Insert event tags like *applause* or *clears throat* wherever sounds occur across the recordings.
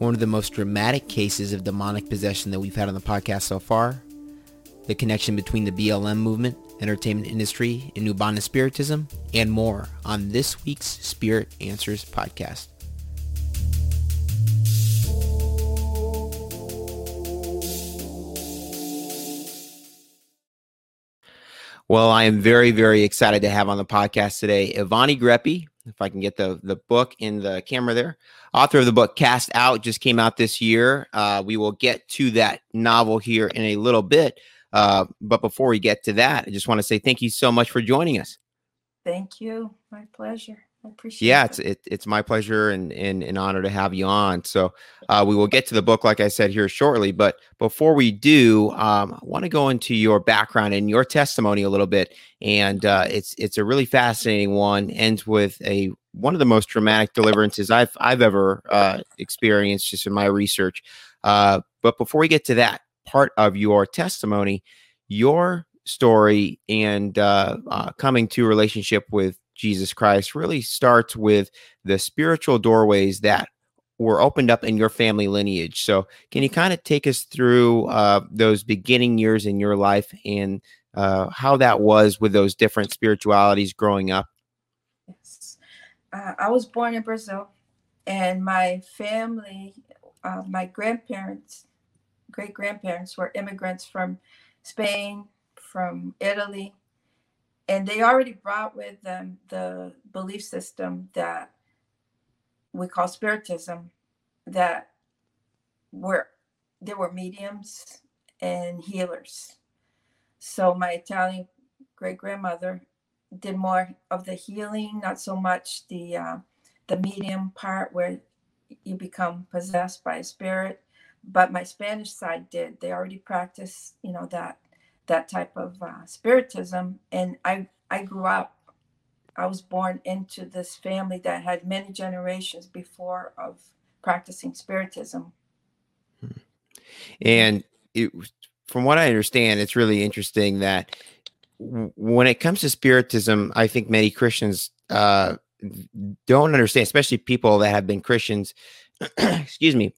one of the most dramatic cases of demonic possession that we've had on the podcast so far, the connection between the BLM movement, entertainment industry, and Umbanda Spiritism, and more on this week's Spirit Answers podcast. Well, I am very, very excited to have on the podcast today Ivani Greppi, if I can get the the book in the camera there. Author of the book Cast Out just came out this year. Uh, we will get to that novel here in a little bit. Uh, but before we get to that, I just want to say thank you so much for joining us. Thank you. My pleasure. I appreciate yeah, it. it's it, it's my pleasure and, and an honor to have you on. So uh, we will get to the book, like I said here shortly. But before we do, um, I want to go into your background and your testimony a little bit. And uh, it's it's a really fascinating one. Ends with a one of the most dramatic deliverances I've I've ever uh, experienced just in my research. Uh, but before we get to that part of your testimony, your story and uh, uh, coming to relationship with Jesus Christ really starts with the spiritual doorways that were opened up in your family lineage. So, can you kind of take us through uh, those beginning years in your life and uh, how that was with those different spiritualities growing up? Yes. Uh, I was born in Brazil, and my family, uh, my grandparents, great grandparents, were immigrants from Spain, from Italy, and they already brought with them the belief system that we call spiritism that were there were mediums and healers. So my italian great grandmother did more of the healing not so much the uh, the medium part where you become possessed by a spirit but my spanish side did. They already practiced you know that that type of uh, spiritism. And I, I grew up, I was born into this family that had many generations before of practicing spiritism. Hmm. And it, from what I understand, it's really interesting that when it comes to spiritism, I think many Christians uh, don't understand, especially people that have been Christians, *clears throat* excuse me,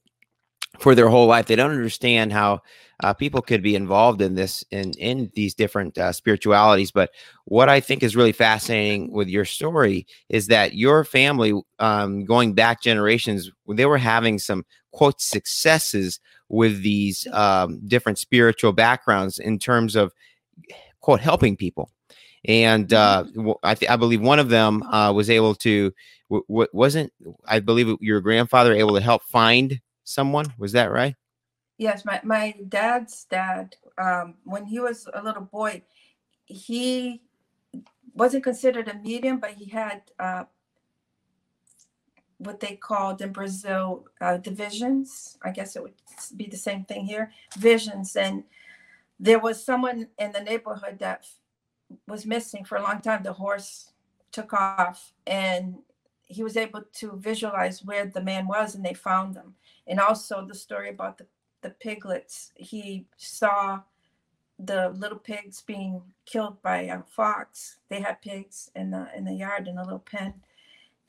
for their whole life. They don't understand how uh, people could be involved in this in in these different uh, spiritualities. But what I think is really fascinating with your story is that your family, um, going back generations, they were having some quote successes with these um, different spiritual backgrounds in terms of quote helping people. And mm-hmm. uh, I, th- I believe one of them uh, was able to w- w- wasn't I believe your grandfather able to help find someone was that right Yes, my, my dad's dad, um, when he was a little boy, he wasn't considered a medium, but he had uh, what they called in Brazil uh, divisions. I guess it would be the same thing here visions. And there was someone in the neighborhood that was missing for a long time. The horse took off, and he was able to visualize where the man was, and they found him. And also the story about the the piglets. He saw the little pigs being killed by a fox. They had pigs in the in the yard in a little pen,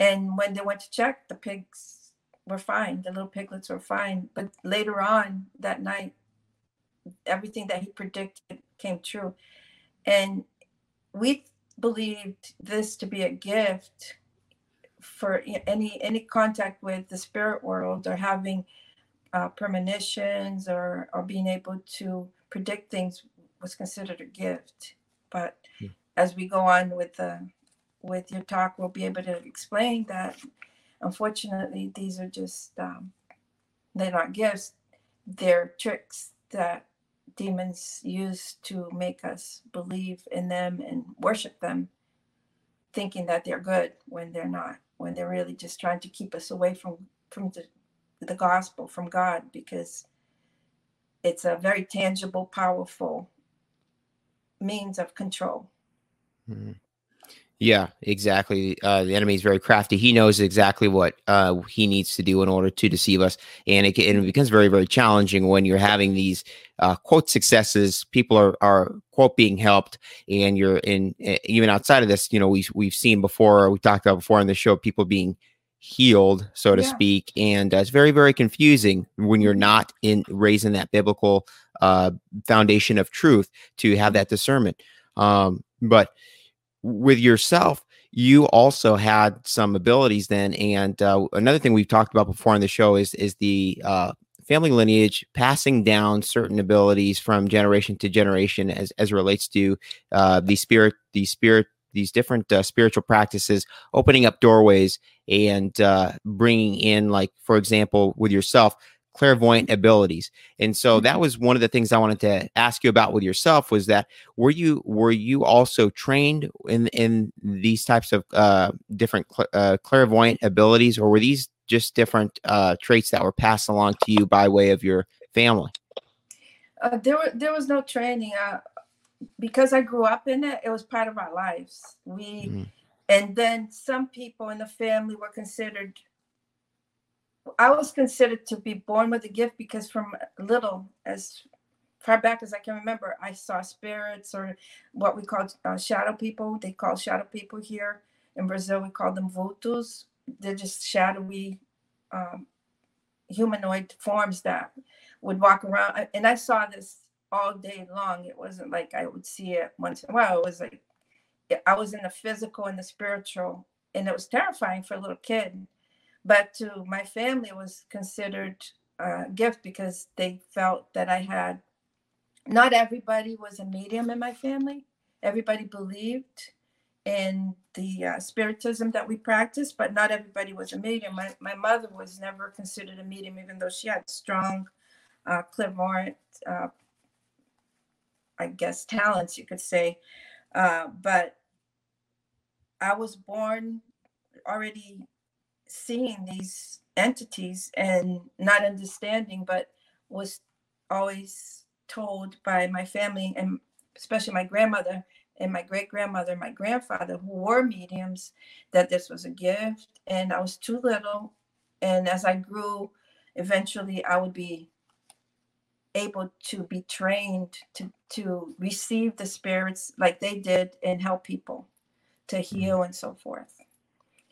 and when they went to check, the pigs were fine. The little piglets were fine. But later on that night, everything that he predicted came true, and we believed this to be a gift for any any contact with the spirit world or having uh, premonitions or or being able to predict things was considered a gift. But hmm. as we go on with the with your talk, we'll be able to explain that. Unfortunately, these are just um, they're not gifts; they're tricks that demons use to make us believe in them and worship them, thinking that they're good when they're not. When they're really just trying to keep us away from from the the gospel from God because it's a very tangible, powerful means of control. Mm-hmm. Yeah, exactly. Uh, the enemy is very crafty. He knows exactly what uh, he needs to do in order to deceive us, and it, and it becomes very, very challenging when you're having these uh, quote successes. People are are quote being helped, and you're in even outside of this. You know, we we've seen before. We talked about before on the show people being healed, so to Yeah. speak, and uh, it's very very confusing when you're Mhm. not in raising that biblical uh, foundation of truth to have that discernment. Um, but with yourself, you also had some abilities then, and uh, another thing we've talked about before on the show is is the uh, family lineage passing down certain abilities from generation to generation as as relates to uh, the spirit, the spirit, these different uh, spiritual practices, opening up doorways and uh, bringing in, like for example, with yourself, clairvoyant abilities. And so that was one of the things I wanted to ask you about with yourself was that were you were you also trained in in these types of uh, different cl- uh, clairvoyant abilities, or were these just different uh, traits that were passed along to you by way of your family? Uh, there, were, there was no training. Uh, because I grew up in it, it was part of our lives. We, Mhm. and then some people in the family were considered. I was considered to be born with a gift because from little, as far back as I can remember, I saw spirits or what we call uh, shadow people. They call shadow people here in Brazil. We call them vultos. They're just shadowy um, humanoid forms that would walk around. And I saw this all day long. It wasn't like I would see it once in a while. It was like I was in the physical and the spiritual, and it was terrifying for a little kid. But to my family, was considered a gift because they felt that I had. Not everybody was a medium in my family. Everybody believed in the uh, spiritism that we practiced, but not everybody was a medium. My, my mother was never considered a medium, even though she had strong uh, clairvoyant, uh, I guess, talents, you could say. Uh, but I was born already seeing these entities and not understanding, but was always told by my family and especially my grandmother and my great grandmother, my grandfather, who were mediums, that this was a gift. And I was too little. And as I grew, eventually I would be able to be trained to to receive the spirits like they did and help people to mm-hmm. heal and so forth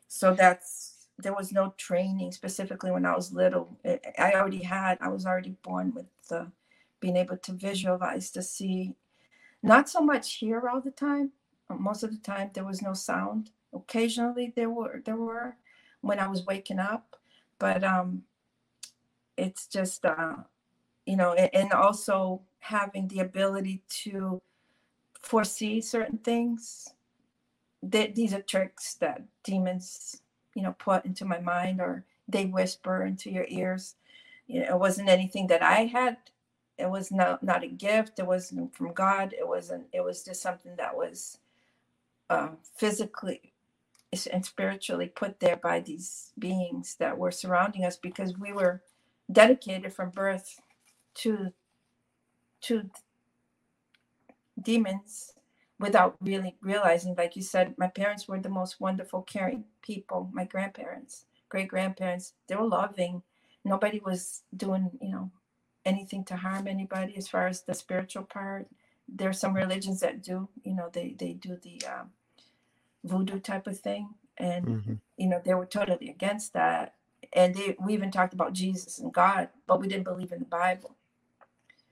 so that's there was no training specifically when i was little. I- already had i was already born with the being able to visualize to see. Not so much hear all the time. Most of the time there was no sound. Occasionally there were there were when i was waking up but um it's just uh you know and also having the ability to foresee certain things. That these are tricks that demons you know put into my mind or they whisper into your ears. You know it wasn't anything that i had. It was not not a gift. It wasn't from god. It wasn't it was just something that was uh, physically and spiritually put there by these beings that were surrounding us because we were dedicated from birth to to demons without really realizing like you said my parents were the most wonderful caring people my grandparents great grandparents they were loving nobody was doing you know anything to harm anybody as far as the spiritual part there's some religions that do you know they they do the um, voodoo type of thing and Mhm. you know they were totally against that and they we even talked about jesus and god but we didn't believe in the bible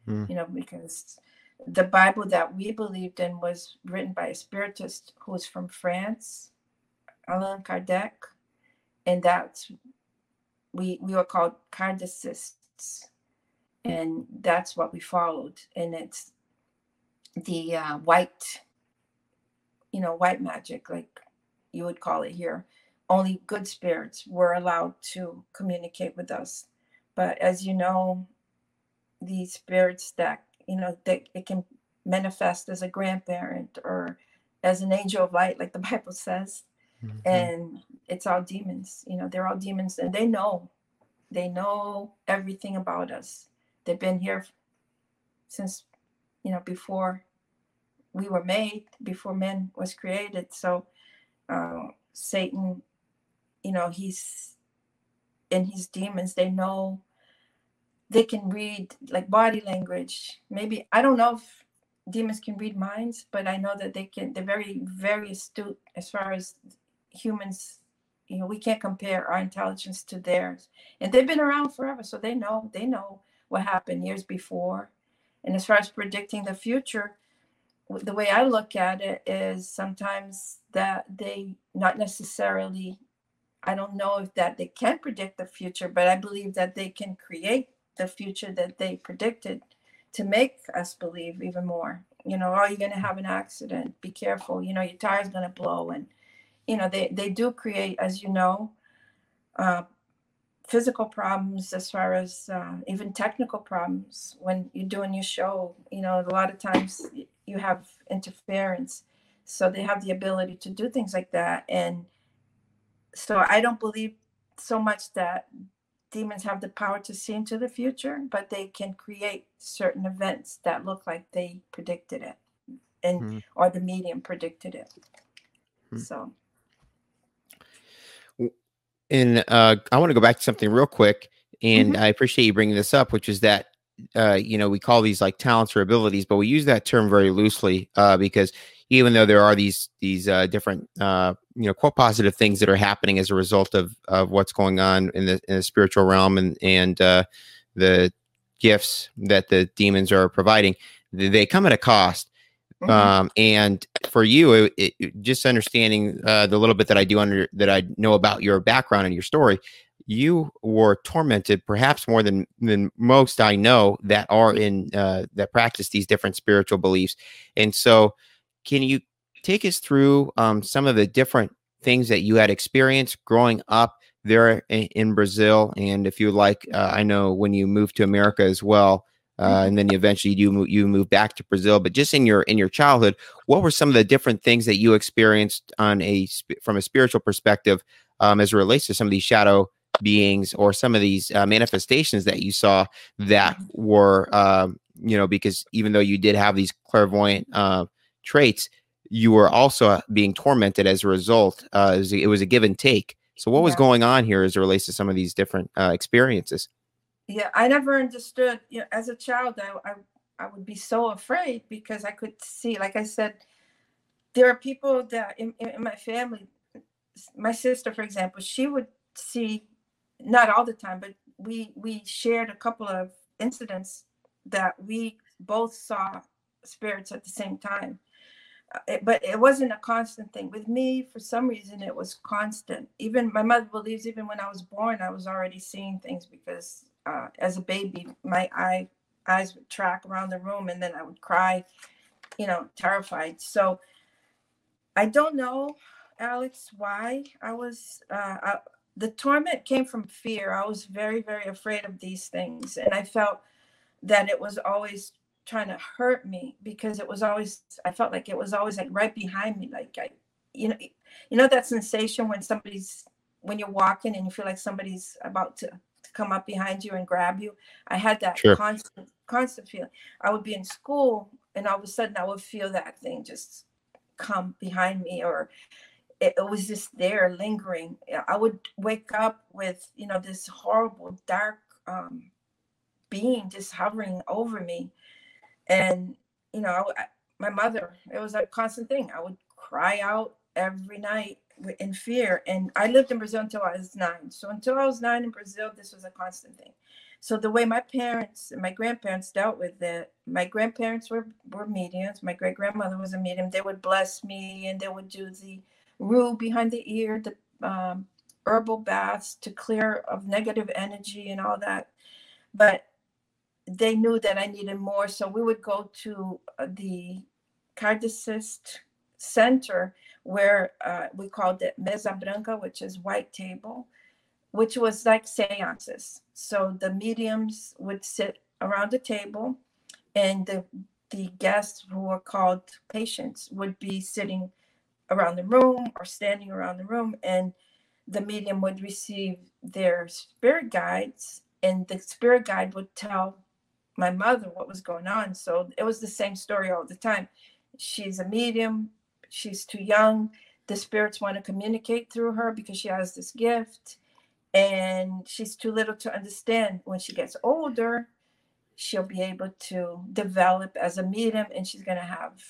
Mm. you know because the bible that we believed in was written by a spiritist who was from france Allan kardec and that's we we were called kardecists and that's what we followed and it's the uh, white you know white magic like you would call it here. Only good spirits were allowed to communicate with us. But as you know these spirits that you know that it can manifest as a grandparent or as an angel of light like the *laughs* bible says. Mhm. and it's all demons you know they're all demons and they know they know everything about us. They've been here since you know before we were made before man was created. So uh, satan you know he's and his demons they know they can read like body language. Maybe i don't know if demons can read minds but i know that they can they're very very astute as far as humans. You know we can't compare our intelligence to theirs. And they've been around forever so they know they know what happened years before. And as far as predicting the future the way i look at it is sometimes that they not necessarily i don't know if that they can predict the future but i believe that they can create the future that they predicted to make us believe even more. You know are you going to have an accident. Be careful. You know your tire's going to blow. And you know they they do create as you know uh, physical problems as far as uh, even technical problems when you're doing your show. You know a lot of times you have interference. So they have the ability to do things like that. And so i don't believe so much that demons have the power to see into the future but they can create certain events that look like they predicted it and mm. or the medium predicted it mm. so and uh, I want to go back to something real quick, and mm-hmm. I appreciate you bringing this up, which is that uh, you know we call these like talents or abilities, but we use that term very loosely uh, because even though there are these these uh, different uh, you know quote positive things that are happening as a result of of what's going on in the in the spiritual realm and and uh, the gifts that the demons are providing, they come at a cost. Mm-hmm. Um, and for you, it, it, just understanding uh, the little bit that I do under that I know about your background and your story, you were tormented perhaps more than than most I know that are in uh, that practice these different spiritual beliefs. And so, can you take us through um, some of the different things that you had experienced growing up there in, in Brazil? And if you like, uh, I know when you moved to America as well uh, and then you eventually you you move back to Brazil. But just in your in your childhood, what were some of the different things that you experienced on a from a spiritual perspective um, as it relates to some of these shadow beings or some of these uh, manifestations that you saw that were um, you know because even though you did have these clairvoyant uh, traits, you were also being tormented as a result. Uh, it, was a, it was a give and take. So what was going on here as it relates to some of these different uh, experiences? yeah i never understood you know as a child I, I i would be so afraid because i could see like i said there are people that in, in my family my sister for example she would see not all the time but we we shared a couple of incidents that we both saw spirits at the same time uh, it, but it wasn't a constant thing with me for some reason it was constant even my mother believes even when i was born i was already seeing things because uh, as a baby, my eye eyes would track around the room, and then I would cry, you know, terrified. So I don't know, Alex, why I was. Uh, I, the torment came from fear. I was very, very afraid of these things, and I felt that it was always trying to hurt me because it was always. I felt like it was always like right behind me, like I, you know, you know that sensation when somebody's when you're walking and you feel like somebody's about to to come up behind you and grab you. I had that sure. constant, constant feeling. I would be in school and all of a sudden I would feel that thing just come behind me or it, it was just there lingering. I would wake up with, you know, this horrible dark um, being just hovering over me. And, you know, I, my mother, it was a constant thing. I would cry out every night in fear. And I lived in Brazil until I was nine. So until I was nine in Brazil, this was a constant thing. So the way my parents and my grandparents dealt with it, my grandparents were, were mediums. My great grandmother was a medium. They would bless me and they would do the rue behind the ear, the um, herbal baths to clear of negative energy and all that. But they knew that I needed more. So we would go to uh, the Kardecist center where uh, we called it Mesa Branca, which is white table, which was like seances. So the mediums would sit around the table, and the the guests who were called patients would be sitting around the room or standing around the room, and the medium would receive their spirit guides, and the spirit guide would tell my mother what was going on. So it was the same story all the time. She's a medium she's too young. The spirits want to communicate through her because she has this gift. And she's too little to understand. When she gets older, she'll be able to develop as a medium and she's going to have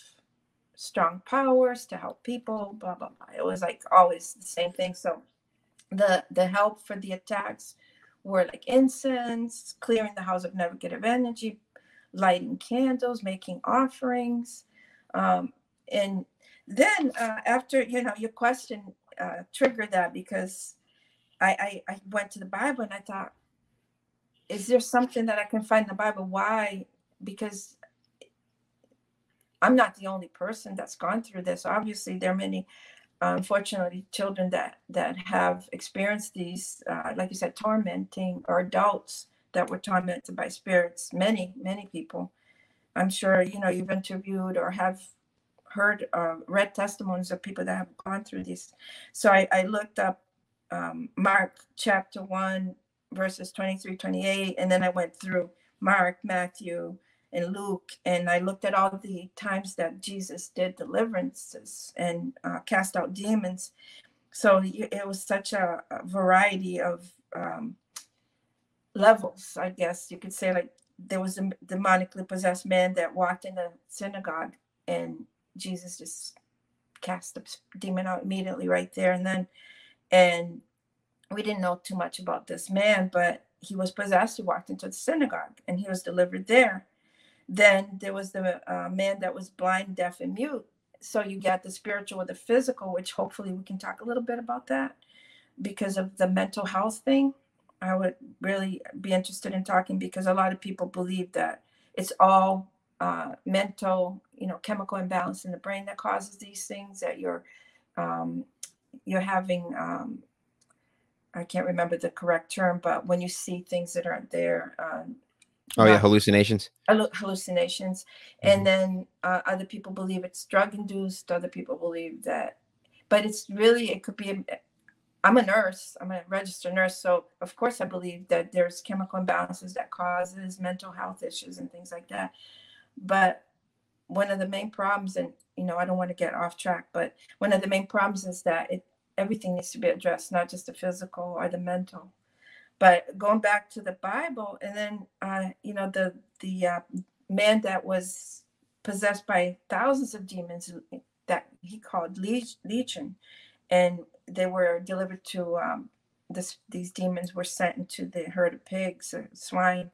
strong powers to help people, blah, blah, blah. It was like always the same thing. So the the help for the attacks were like incense, clearing the house of negative energy, lighting candles, making offerings, um, and then uh, after you know your question uh, triggered that because I, I I went to the Bible and I thought, is there something that I can find in the Bible? Why? Because I'm not the only person that's gone through this. Obviously, there are many, unfortunately, children that that have experienced these, uh, like you said, tormenting, or adults that were tormented by spirits. Many, many people. I'm sure you know you've interviewed or have heard, uh, read testimonies of people that have gone through this. So I, I looked up um, Mark chapter one, verses 23, 28, and then I went through Mark, Matthew, and Luke, and I looked at all the times that Jesus did deliverances and uh, cast out demons. So it was such a, a variety of um, levels, I guess you could say. Like there was a demonically possessed man that walked in the synagogue, and Jesus just cast the demon out immediately right there and then. And we didn't know too much about this man, but he was possessed. He walked into the synagogue, and he was delivered there then there was the uh, man that was blind, deaf, and mute. So you got the spiritual with the physical, which hopefully we can talk a little bit about that because of the mental health thing. I would really be interested in talking because a lot of people believe that it's all uh, mental, you know, chemical imbalance in the brain that causes these things. That you're um, you're having um, I can't remember the correct term, but when you see things that aren't there, um, Oh yeah, hallucinations. Hallucinations, mm-hmm. and then uh, other people believe it's drug induced. Other people believe that, but it's really it could be. A, I'm a nurse. I'm a registered nurse, so of course I believe that there's chemical imbalances that causes mental health issues and things like that. But one of the main problems, and you know, I don't want to get off track, but one of the main problems is that it everything needs to be addressed, not just the physical or the mental. But going back to the Bible, and then uh, you know the the uh, man that was possessed by thousands of demons that he called legion, and they were delivered to um, this. These demons were sent into the herd of pigs or swine.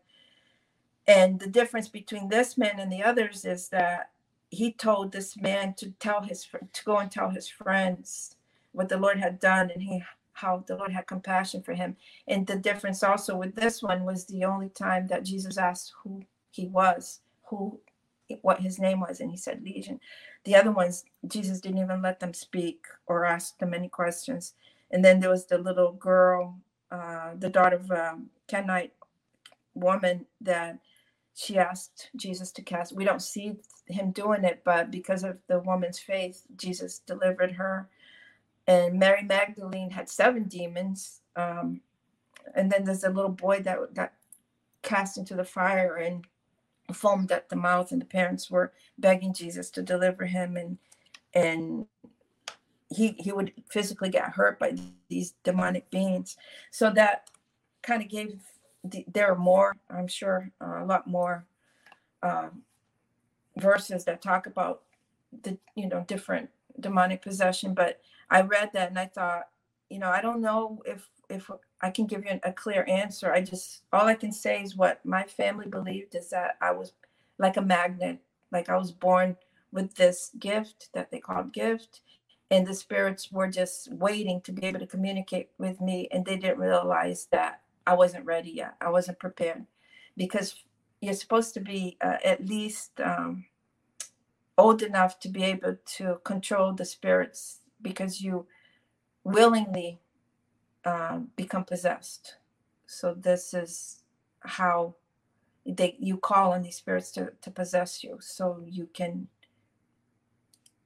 And the difference between this man and the others is that he told this man to tell his to go and tell his friends what the Lord had done, and he how the Lord had compassion for him. And the difference also with this one was the only time that Jesus asked who he was, who what his name was, and he said Legion. The other ones, Jesus didn't even let them speak or ask them any questions. And then there was the little girl, uh, the daughter of a Kenite woman that she asked Jesus to cast. We don't see him doing it, but because of the woman's faith, Jesus delivered her and Mary Magdalene had seven demons. Um, and then there's a little boy that got cast into the fire and foamed at the mouth, and the parents were begging Jesus to deliver him, and and he he would physically get hurt by these demonic beings. So that kind of gave the, there are more, I'm sure, uh, a lot more um, verses that talk about the you know different demonic possession, but I read that and I thought, you know, I don't know if if I can give you a clear answer. I just all I can say is what my family believed is that I was like a magnet, like I was born with this gift that they called gift, and the spirits were just waiting to be able to communicate with me, and they didn't realize that I wasn't ready yet. I wasn't prepared because you're supposed to be uh, at least um, old enough to be able to control the spirits because you willingly uh, become possessed. So this is how they you call on these spirits to, to possess you so you can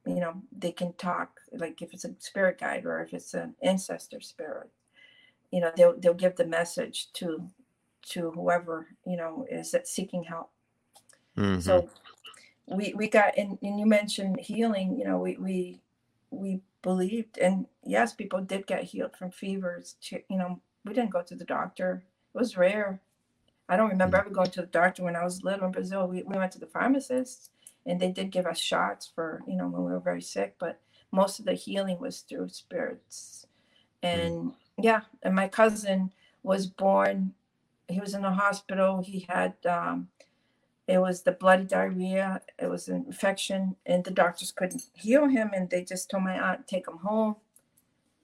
you know they can talk like if it's a spirit guide or if it's an ancestor spirit you know they'll they'll give the message to to whoever you know is seeking help mm-hmm. so we we got and, and you mentioned healing you know we we we believed and yes people did get healed from fevers you know we didn't go to the doctor it was rare i don't remember mm. ever going to the doctor when i was little in brazil we, we went to the pharmacist and they did give us shots for you know when we were very sick but most of the healing was through spirits mm. and Yeah, and my cousin was born. He was in the hospital. He had um, it was the bloody diarrhea. It was an infection, and the doctors couldn't heal him. And they just told my aunt, take him home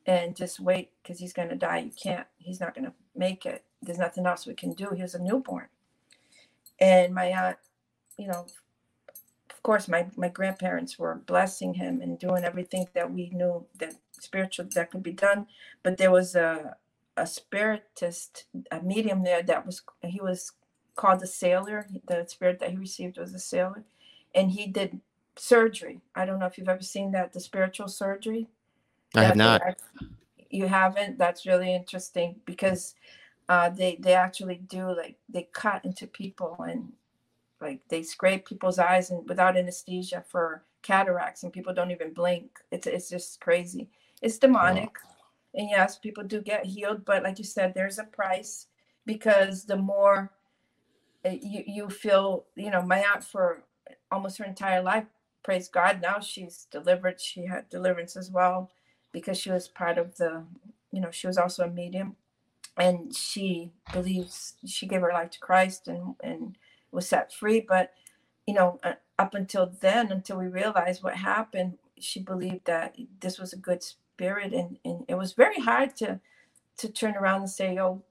and just wait because he's going to die. You can't, he's not going to make it. There's nothing else we can do. He was a newborn. And my aunt, you know, of course, my, my grandparents were blessing him and doing everything that we knew that spiritual that could be done. But there was a, a spiritist, a medium there that was, he was called the sailor. The spirit that he received was a sailor, and he did surgery. I don't know if you've ever seen that, the spiritual surgery. I have not. You haven't. That's really interesting because uh, they they actually do like they cut into people and like they scrape people's eyes and without anesthesia for cataracts and people don't even blink. It's it's just crazy. It's demonic. And yes, people do get healed, but like you said, there's a price because the more you you feel you know my aunt for almost her entire life praise god now she's delivered she had deliverance as well because she was part of the you know she was also a medium. And she believes she gave her life to christ and and was set free. But you know uh, up until then until we realized what happened she believed that this was a good spirit and, and it was very hard to to turn around and say oh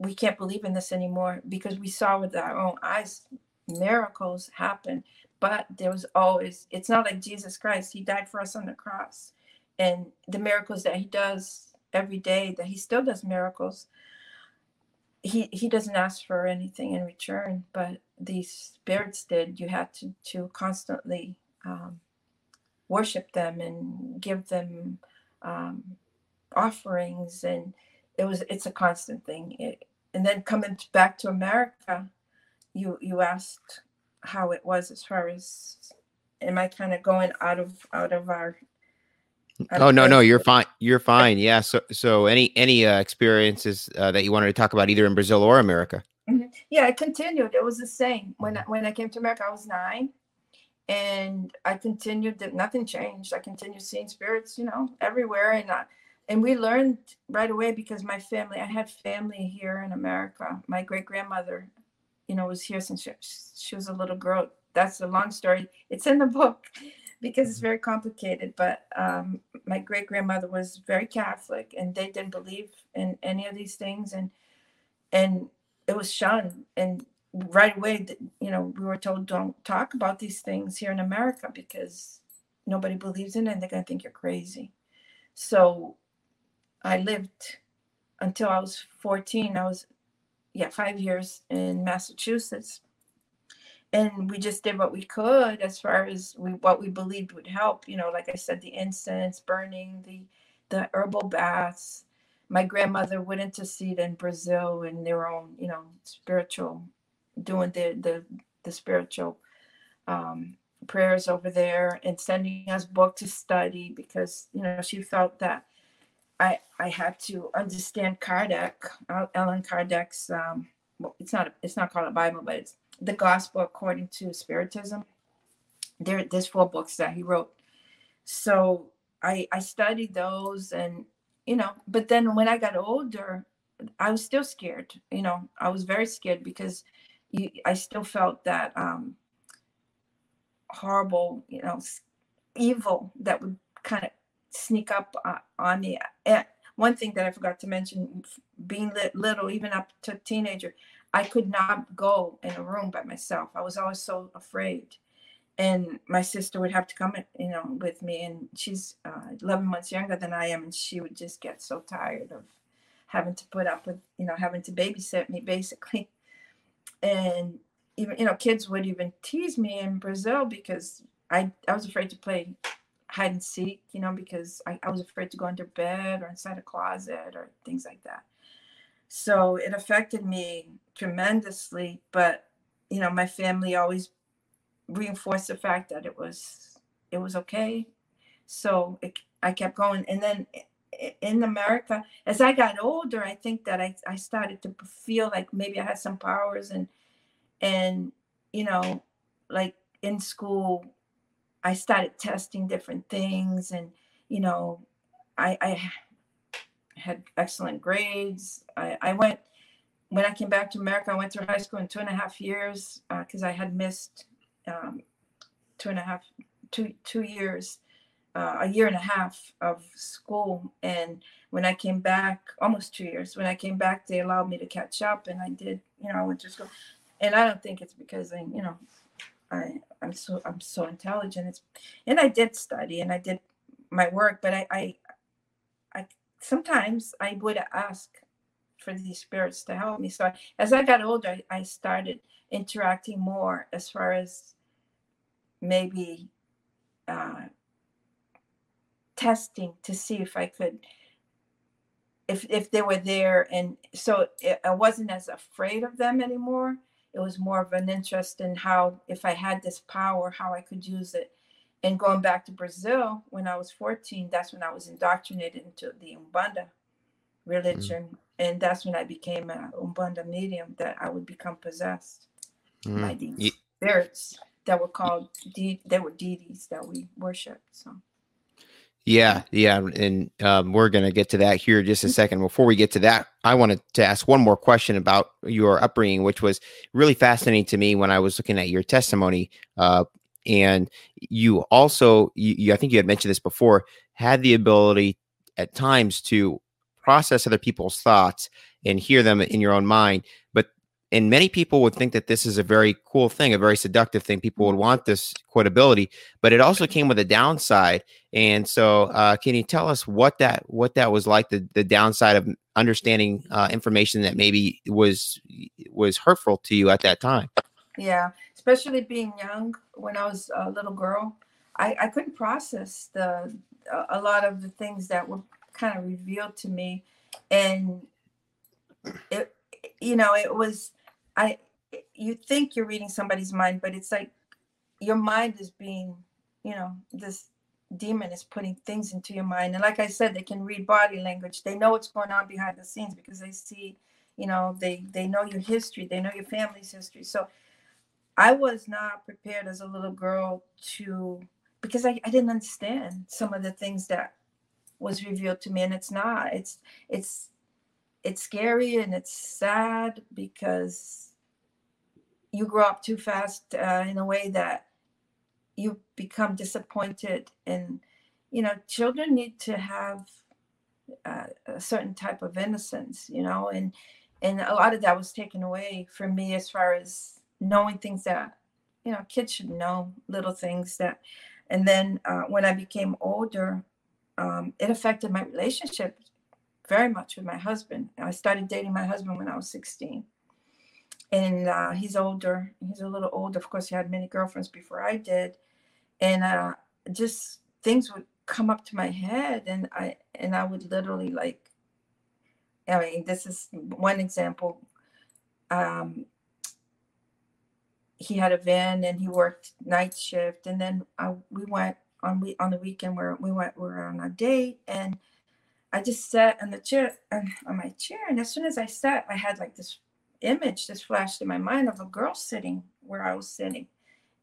we can't believe in this anymore because we saw with our own eyes miracles happen. But there was always it's not like jesus christ he died for us on the cross. And the miracles that he does every day that he still does miracles he he doesn't ask for anything in return. But these spirits did. You had to to constantly um, worship them and give them um, offerings. And it was it's a constant thing. It, and then coming back to America, you you asked how it was as far as am I kind of going out of out of our out oh no no you're fine you're fine yeah so so any any uh, experiences uh, that you wanted to talk about either in Brazil or America? Mm-hmm. yeah I continued it was the same. When I, when I came to America I was nine and I continued that nothing changed. I continued seeing spirits you know everywhere and I, and we learned right away because my family i had family here in america. My great grandmother you know was here since she, she, was a little girl. That's a long story. It's in the book because it's very complicated but um, my great grandmother was very catholic and they didn't believe in any of these things and and it was shunned. And right away you know we were told don't talk about these things here in america because nobody believes in it and they're going to think you're crazy. So I lived until I was 14. I was, yeah, five years in Massachusetts. And we just did what we could as far as we what we believed would help. You know, like I said, the incense burning, the the herbal baths. My grandmother into seed in Brazil and their own, you know, spiritual, doing the the the spiritual um, prayers over there and sending us book to study because you know she felt that I I had to understand Kardec, Allan Kardec's. Um, well, it's not it's not called a Bible, but it's the Gospel according to Spiritism. There, there's four books that he wrote. So I I studied those, and you know, but then when I got older, I was still scared. You know, I was very scared because you, I still felt that um, horrible, you know, evil that would kind of sneak up on me. And one thing that I forgot to mention, being little, even up to teenager, I could not go in a room by myself. I was always so afraid. And my sister would have to come, you know, with me, and she's uh, 11 months younger than I am, and she would just get so tired of having to put up with, you know, having to babysit me *laughs* basically. And even, you know, kids would even tease me in Brazil because I, I was afraid to play hide and seek, you know, because I, I was afraid to go under bed or inside a closet or things like that. So it affected me tremendously. But, you know, my family always reinforced the fact that it was it was okay. So it, I kept going. And then in America, as I got older, I think that I, I started to feel like maybe I had some powers and and you know, like in school I started testing different things and you know I, I had excellent grades. I, I went when I came back to America. I went through high school in two and a half years because uh, I had missed um, two and a half two two years, uh, a year and a half of school. And when I came back, almost two years. When I came back, they allowed me to catch up, and I did. You know, I went to school, and I don't think it's because I, you know, I I'm so I'm so intelligent. It's and I did study and I did my work, but I I, I sometimes I would ask for these spirits to help me. So as I got older, I started interacting more as far as maybe uh, testing to see if I could if if they were there and so it, I wasn't as afraid of them anymore it was more of an interest in how if i had this power how i could use it and going back to brazil when i was 14 that's when i was indoctrinated into the umbanda religion mm. and that's when i became a umbanda medium that i would become possessed mm. by these spirits that were called de- they were deities that we worshiped so yeah, yeah, and um, we're going to get to that here just a mm-hmm. second. Before we get to that, I wanted to ask one more question about your upbringing, which was really fascinating to me when I was looking at your testimony. Uh, and you also, you, you, I think you had mentioned this before, had the ability at times to process other people's thoughts and hear them in your own mind and many people would think that this is a very cool thing, a very seductive thing. People would want this quotability, but it also came with a downside. And so, uh, can you tell us what that what that was like? The the downside of understanding uh, information that maybe was was hurtful to you at that time. Yeah, especially being young when I was a little girl, I, I couldn't process the a lot of the things that were kind of revealed to me, and it you know it was I you think you're reading somebody's mind, but it's like your mind is being, you know, this demon is putting things into your mind. And like I said, they can read body language. They know what's going on behind the scenes because they see, you know, they they know your history, they know your family's history. So I was not prepared as a little girl to because I, I didn't understand some of the things that was revealed to me. And it's not. It's it's it's scary and it's sad because you grow up too fast uh, in a way that you become disappointed and you know children need to have uh, a certain type of innocence you know and and a lot of that was taken away from me as far as knowing things that you know kids should know little things that and then uh, when i became older um, it affected my relationship very much with my husband. I started dating my husband when I was 16. And uh, he's older. He's a little older. Of course, he had many girlfriends before I did. And uh, just things would come up to my head and I and I would literally like I mean, this is one example. Um, he had a van and he worked night shift and then I, we went on we on the weekend where we went we were on a date and I just sat on the chair on my chair, and as soon as I sat, I had like this image just flashed in my mind of a girl sitting where I was sitting,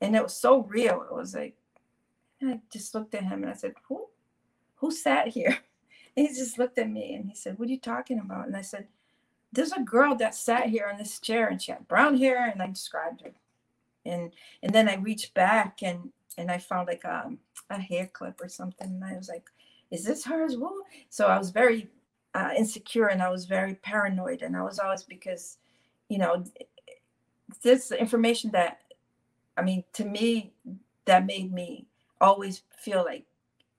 and it was so real. It was like I just looked at him and I said, "Who, who sat here?" *laughs* And he just looked at me and he said, "What are you talking about?" And I said, "There's a girl that sat here in this chair, and she had brown hair." And I described her, and and then I reached back and and I found like a, um, a hair clip or something, and I was like, is this her as well? So I was very uh, insecure and I was very paranoid. And I was always because, you know, this information that, I mean, to me, that made me always feel like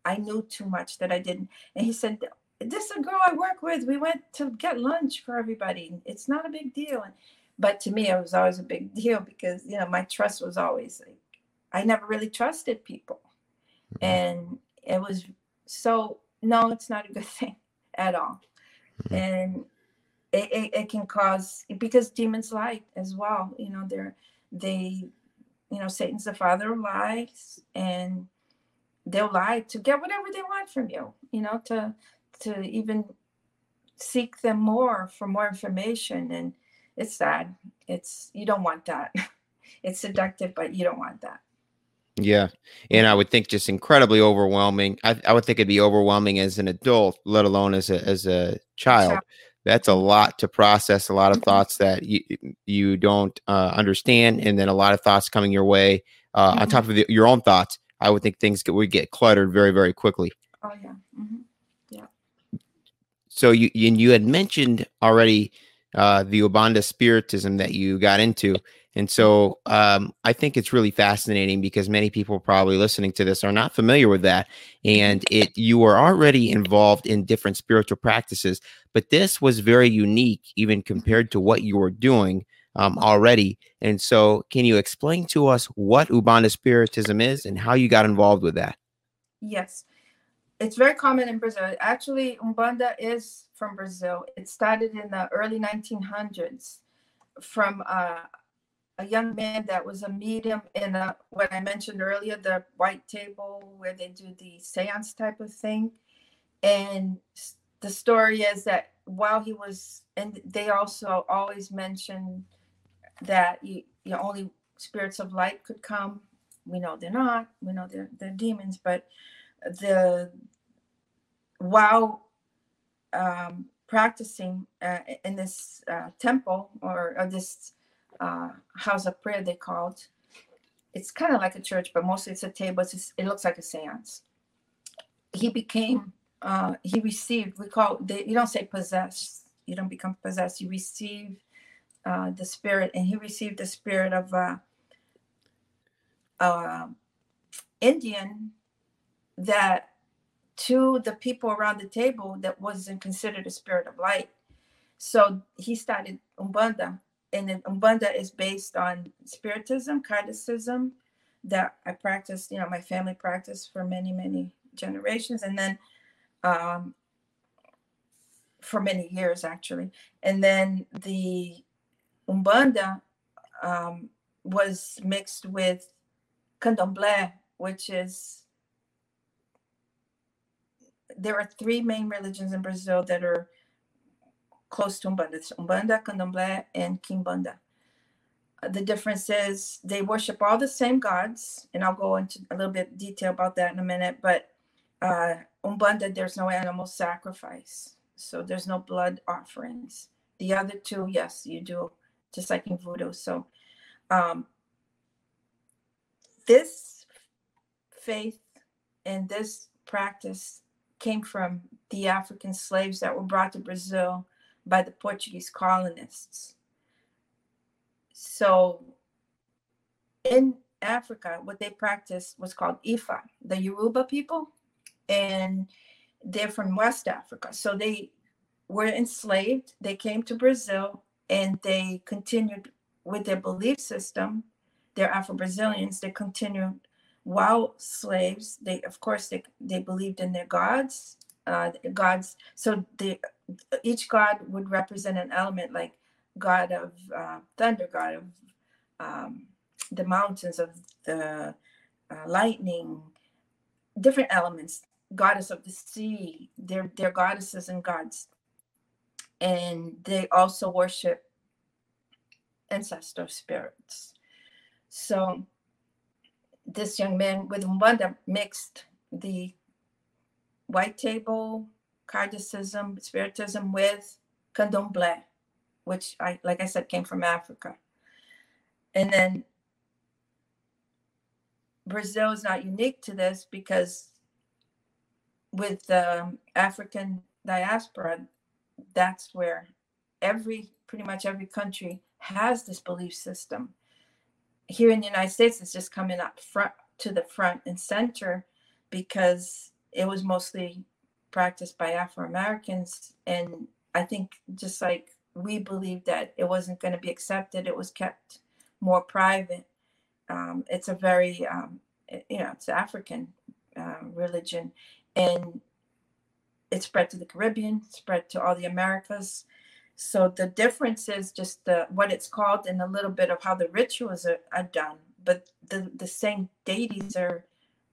I knew too much that I didn't. And he said, This is a girl I work with. We went to get lunch for everybody. It's not a big deal. And, but to me, it was always a big deal because, you know, my trust was always like, I never really trusted people. Mm-hmm. And it was so no, it's not a good *laughs* thing at all. Mm-hmm. And it, it, it, can cause because demons lie as well. You know, they're they, you know, Satan's the father of lies, and they'll lie to get whatever they want from you. You know, to to even seek them more for more information, and it's sad. It's you don't want that. *laughs* it's seductive, but you don't want that. Yeah. And I would think just incredibly overwhelming. I, I would think it'd be overwhelming as an adult, let alone as a as a child. That's a lot to process, a lot of thoughts that you you don't uh, understand, and then a lot of thoughts coming your way uh, mm-hmm. on top of the, your own thoughts. I would think things would get cluttered very, very quickly. Oh yeah, mm-hmm. yeah. So you you had mentioned already uh, the Umbanda Spiritism that you got into. And so um, I think it's really fascinating because many people probably listening to this are not familiar with that. And it you are already involved in different spiritual practices, but this was very unique even compared to what you were doing um, already. And so can you explain to us what Umbanda Spiritism is and how you got involved with that? Yes. It's very common in Brazil. Actually, Umbanda is from Brazil. It started in the early 1900s from uh, a young man that was a medium in a, what I mentioned earlier, the white table where they do the seance type of thing. And the story is that while he was, and they also always mention that you, you know, only spirits of light could come. We know they're not. We know they're they're demons, but the while um, practicing uh, in this uh, temple or, or this uh, house of prayer they called. It's kind of like a church, but mostly it's a table. It's it looks like a seance. He became, uh, he received, we call, they, you don't say possessed. You don't become possessed. You receive uh, the spirit, and he received the spirit of uh, uh, Indian that to the people around the table that wasn't considered a spirit of light. So he started Umbanda, and then Umbanda is based on spiritism, Kardecism, that I practiced, you know, my family practiced for many, many generations, and then um, for many years actually. And then the Umbanda um, was mixed with Candomblé, which is there are three main religions in Brazil that are close to Umbanda. It's Umbanda, Candomblé, and Kimbanda. Uh, the difference is they worship all the same gods, and I'll go into a little bit detail about that in a minute. But uh, Umbanda, there's no animal sacrifice, so there's no blood offerings. The other two, yes, you do, just like in Voodoo. So um, this faith and this practice came from the African slaves that were brought to Brazil by the Portuguese colonists. So in Africa, what they practiced was called Ifa, the Yoruba people, and they're from West Africa. So they were enslaved. They came to Brazil and they continued with their belief system. They're Afro Brazilians. They continued while slaves. They, of course, they, they believed in their gods. Uh, gods. So the each god would represent an element like god of uh, thunder god of um, the mountains of the uh, lightning different elements goddess of the sea they're, they're goddesses and gods. And they also worship ancestor spirits. So this young man with Umbanda mixed the white table Kardecism, Spiritism with Candomblé, which I, like I said, came from Africa. And then Brazil is not unique to this because with the um, African diaspora, that's where every, pretty much every country has this belief system. Here in the United States, it's just coming up front to the front and center because it was mostly practiced by Afro Americans. And I think just like we believed that it wasn't going to be accepted, it was kept more private. Um, it's a very, um, you know, it's African uh, religion. And it spread to the Caribbean, spread to all the Americas. So the difference is just the, what it's called and a little bit of how the rituals are, are done. But the, the same deities are,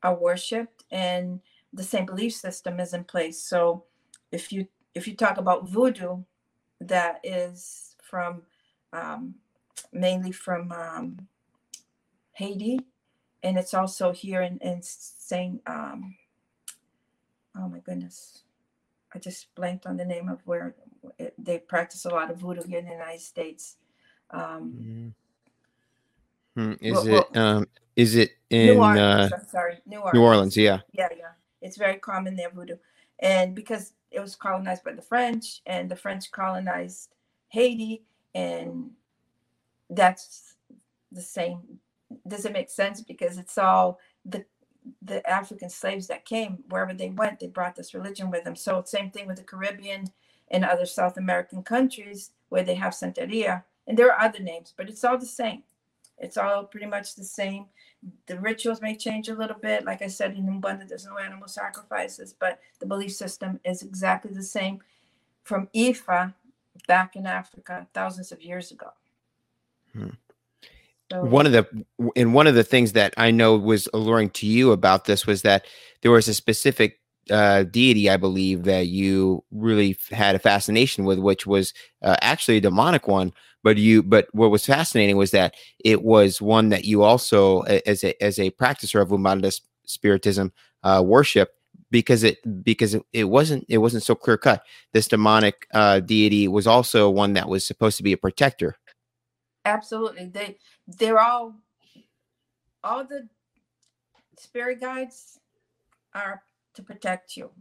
are worshipped and the same belief system is in place. So if you if you talk about voodoo, that is from um, mainly from um, Haiti and it's also here in, in St. Um, oh my goodness, I just blanked on the name of where it, they practice a lot of voodoo here in the United States. Um, mm-hmm. Is well, it well, um is it New in Orleans, uh, I'm sorry, New Orleans. New Orleans? Yeah. Yeah, yeah. It's very common there, voodoo. And because it was colonized by the French and the French colonized Haiti, and that's the same. Does it make sense? Because it's all the the African slaves that came wherever they went, they brought this religion with them. So same thing with the Caribbean and other South American countries where they have Santeria, and there are other names, but it's all the same. It's all pretty much the same. The rituals may change a little bit. Like I said, in Umbanda, there's no animal sacrifices, but the belief system is exactly the same from Ifa back in Africa thousands of years ago. Hmm. So, One of the and one of the things that I know was alluring to you about this was that there was a specific uh, deity, I believe, that you really had a fascination with, which was uh, actually a demonic one. But you, but what was fascinating was that it was one that you also, as a as a practicer of Umbanda spiritism, uh, worship because it because it, it wasn't it wasn't so clear cut. This demonic uh, deity was also one that was supposed to be a protector. absolutely, they they're all all the spirit guides are to protect you.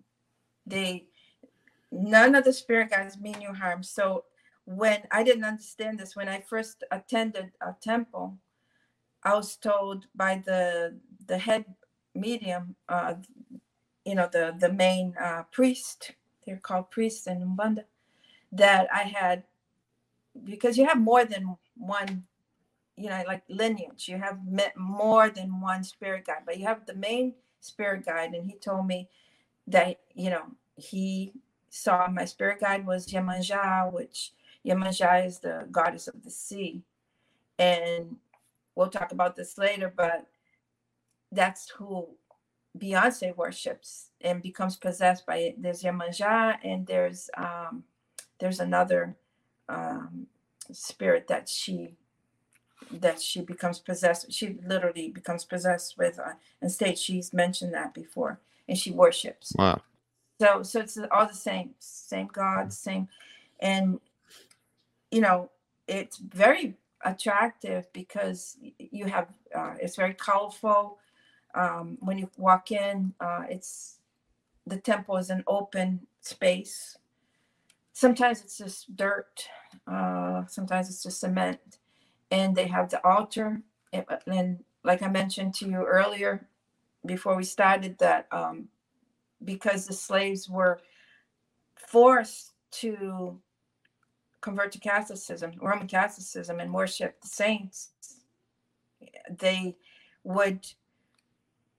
They none of the spirit guides mean you harm. So when I didn't understand this, when I first attended a temple, I was told by the the head medium, uh, you know, the the main uh, priest. They're called priests in Umbanda. That I had because you have more than one, you know, like lineage. You have met more than one spirit guide, but you have the main spirit guide, and he told me that you know he saw my spirit guide was Yemanja, which Yemanja is the goddess of the sea. And we'll talk about this later, but that's who Beyonce worships and becomes possessed by it. There's Yemanja and there's um there's another um spirit that she that she becomes possessed she literally becomes possessed with uh, and state she's mentioned that before and she worships Wow. so so it's all the same same god same and you know it's very attractive because you have uh, it's very colorful. Um, when you walk in uh, it's the temple is an open space. Sometimes it's just dirt uh, sometimes it's just cement. And they have the altar. And, like i mentioned to you earlier before we started that um, because the slaves were forced to convert to Catholicism, Roman Catholicism, and worship the saints, they would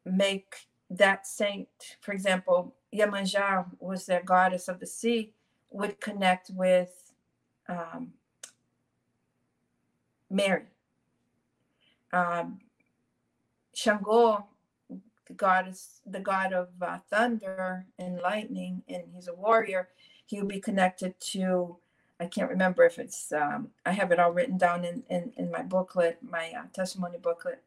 make that saint, for example, Yemanja was their goddess of the sea, would connect with um, Mary. Um, Shango the god the god of uh, thunder and lightning, and he's a warrior. He will be connected to. I can't remember if it's. Um, I have it all written down in in, in my booklet, my uh, testimony booklet.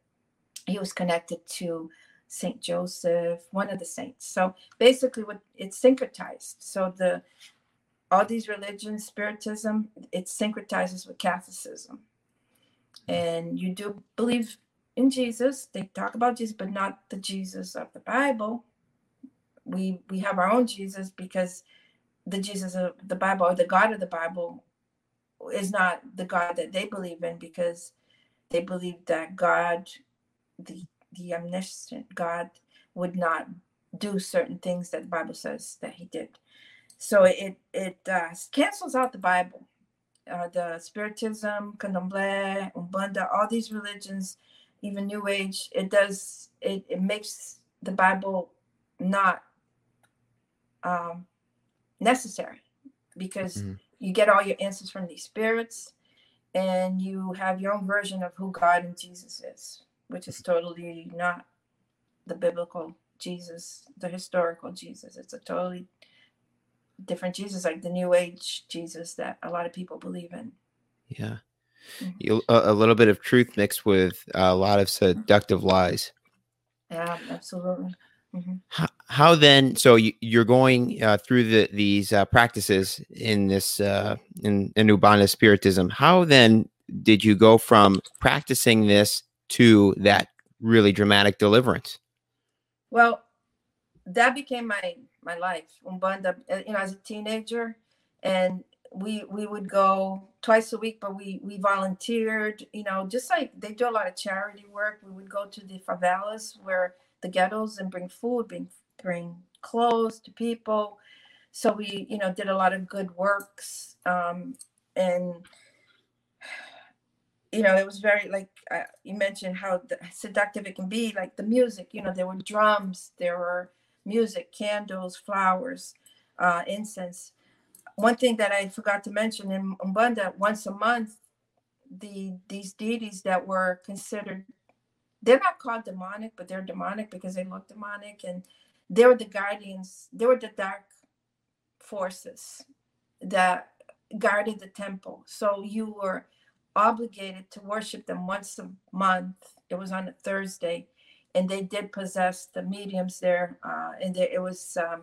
He was connected to Saint Joseph, one of the saints. So basically, what it's syncretized. So the all these religions, spiritism, it syncretizes with Catholicism, and you do believe in Jesus. They talk about Jesus, but not the Jesus of the Bible. We we have our own Jesus because the Jesus of the Bible or the God of the Bible is not the God that they believe in because they believe that God, the the omniscient God, would not do certain things that the Bible says that He did. So it it uh, cancels out the Bible, uh, the Spiritism, Candomblé, Umbanda, all these religions even new age it does it, it makes the bible not um necessary because Mhm. you get all your answers from these spirits and you have your own version of who god and jesus is which is totally not the biblical jesus the historical jesus it's a totally different jesus like the new age jesus that a lot of people believe in Yeah. Mhm. You, a, a little bit of truth mixed with a lot of seductive lies. Yeah, absolutely. Mm-hmm. How, how, then? So you, are going uh, through the, these uh, practices in this uh, in, in Umbanda Spiritism. How then did you go from practicing this to that really dramatic deliverance? Well, that became my my life. Umbanda, uh, you know, as a teenager, and we we would go twice a week, but we we volunteered. You know, just like they do a lot of charity work. We would go to the favelas where the ghettos and bring food, bring bring clothes to people. So we, you know, did a lot of good works, um, and you know, it was very like uh, you mentioned how seductive it can be. Like the music, you know, there were drums, there were music, candles, flowers, uh, incense. One thing that I forgot to mention in Umbanda, once a month, the these deities that were considered they're not called demonic, but they're demonic because they look demonic, and they were the guardians. They were the dark forces that guarded the temple. So you were obligated to worship them once a month. It was on a Thursday, and they did possess the mediums there. Uh, and there, it was um,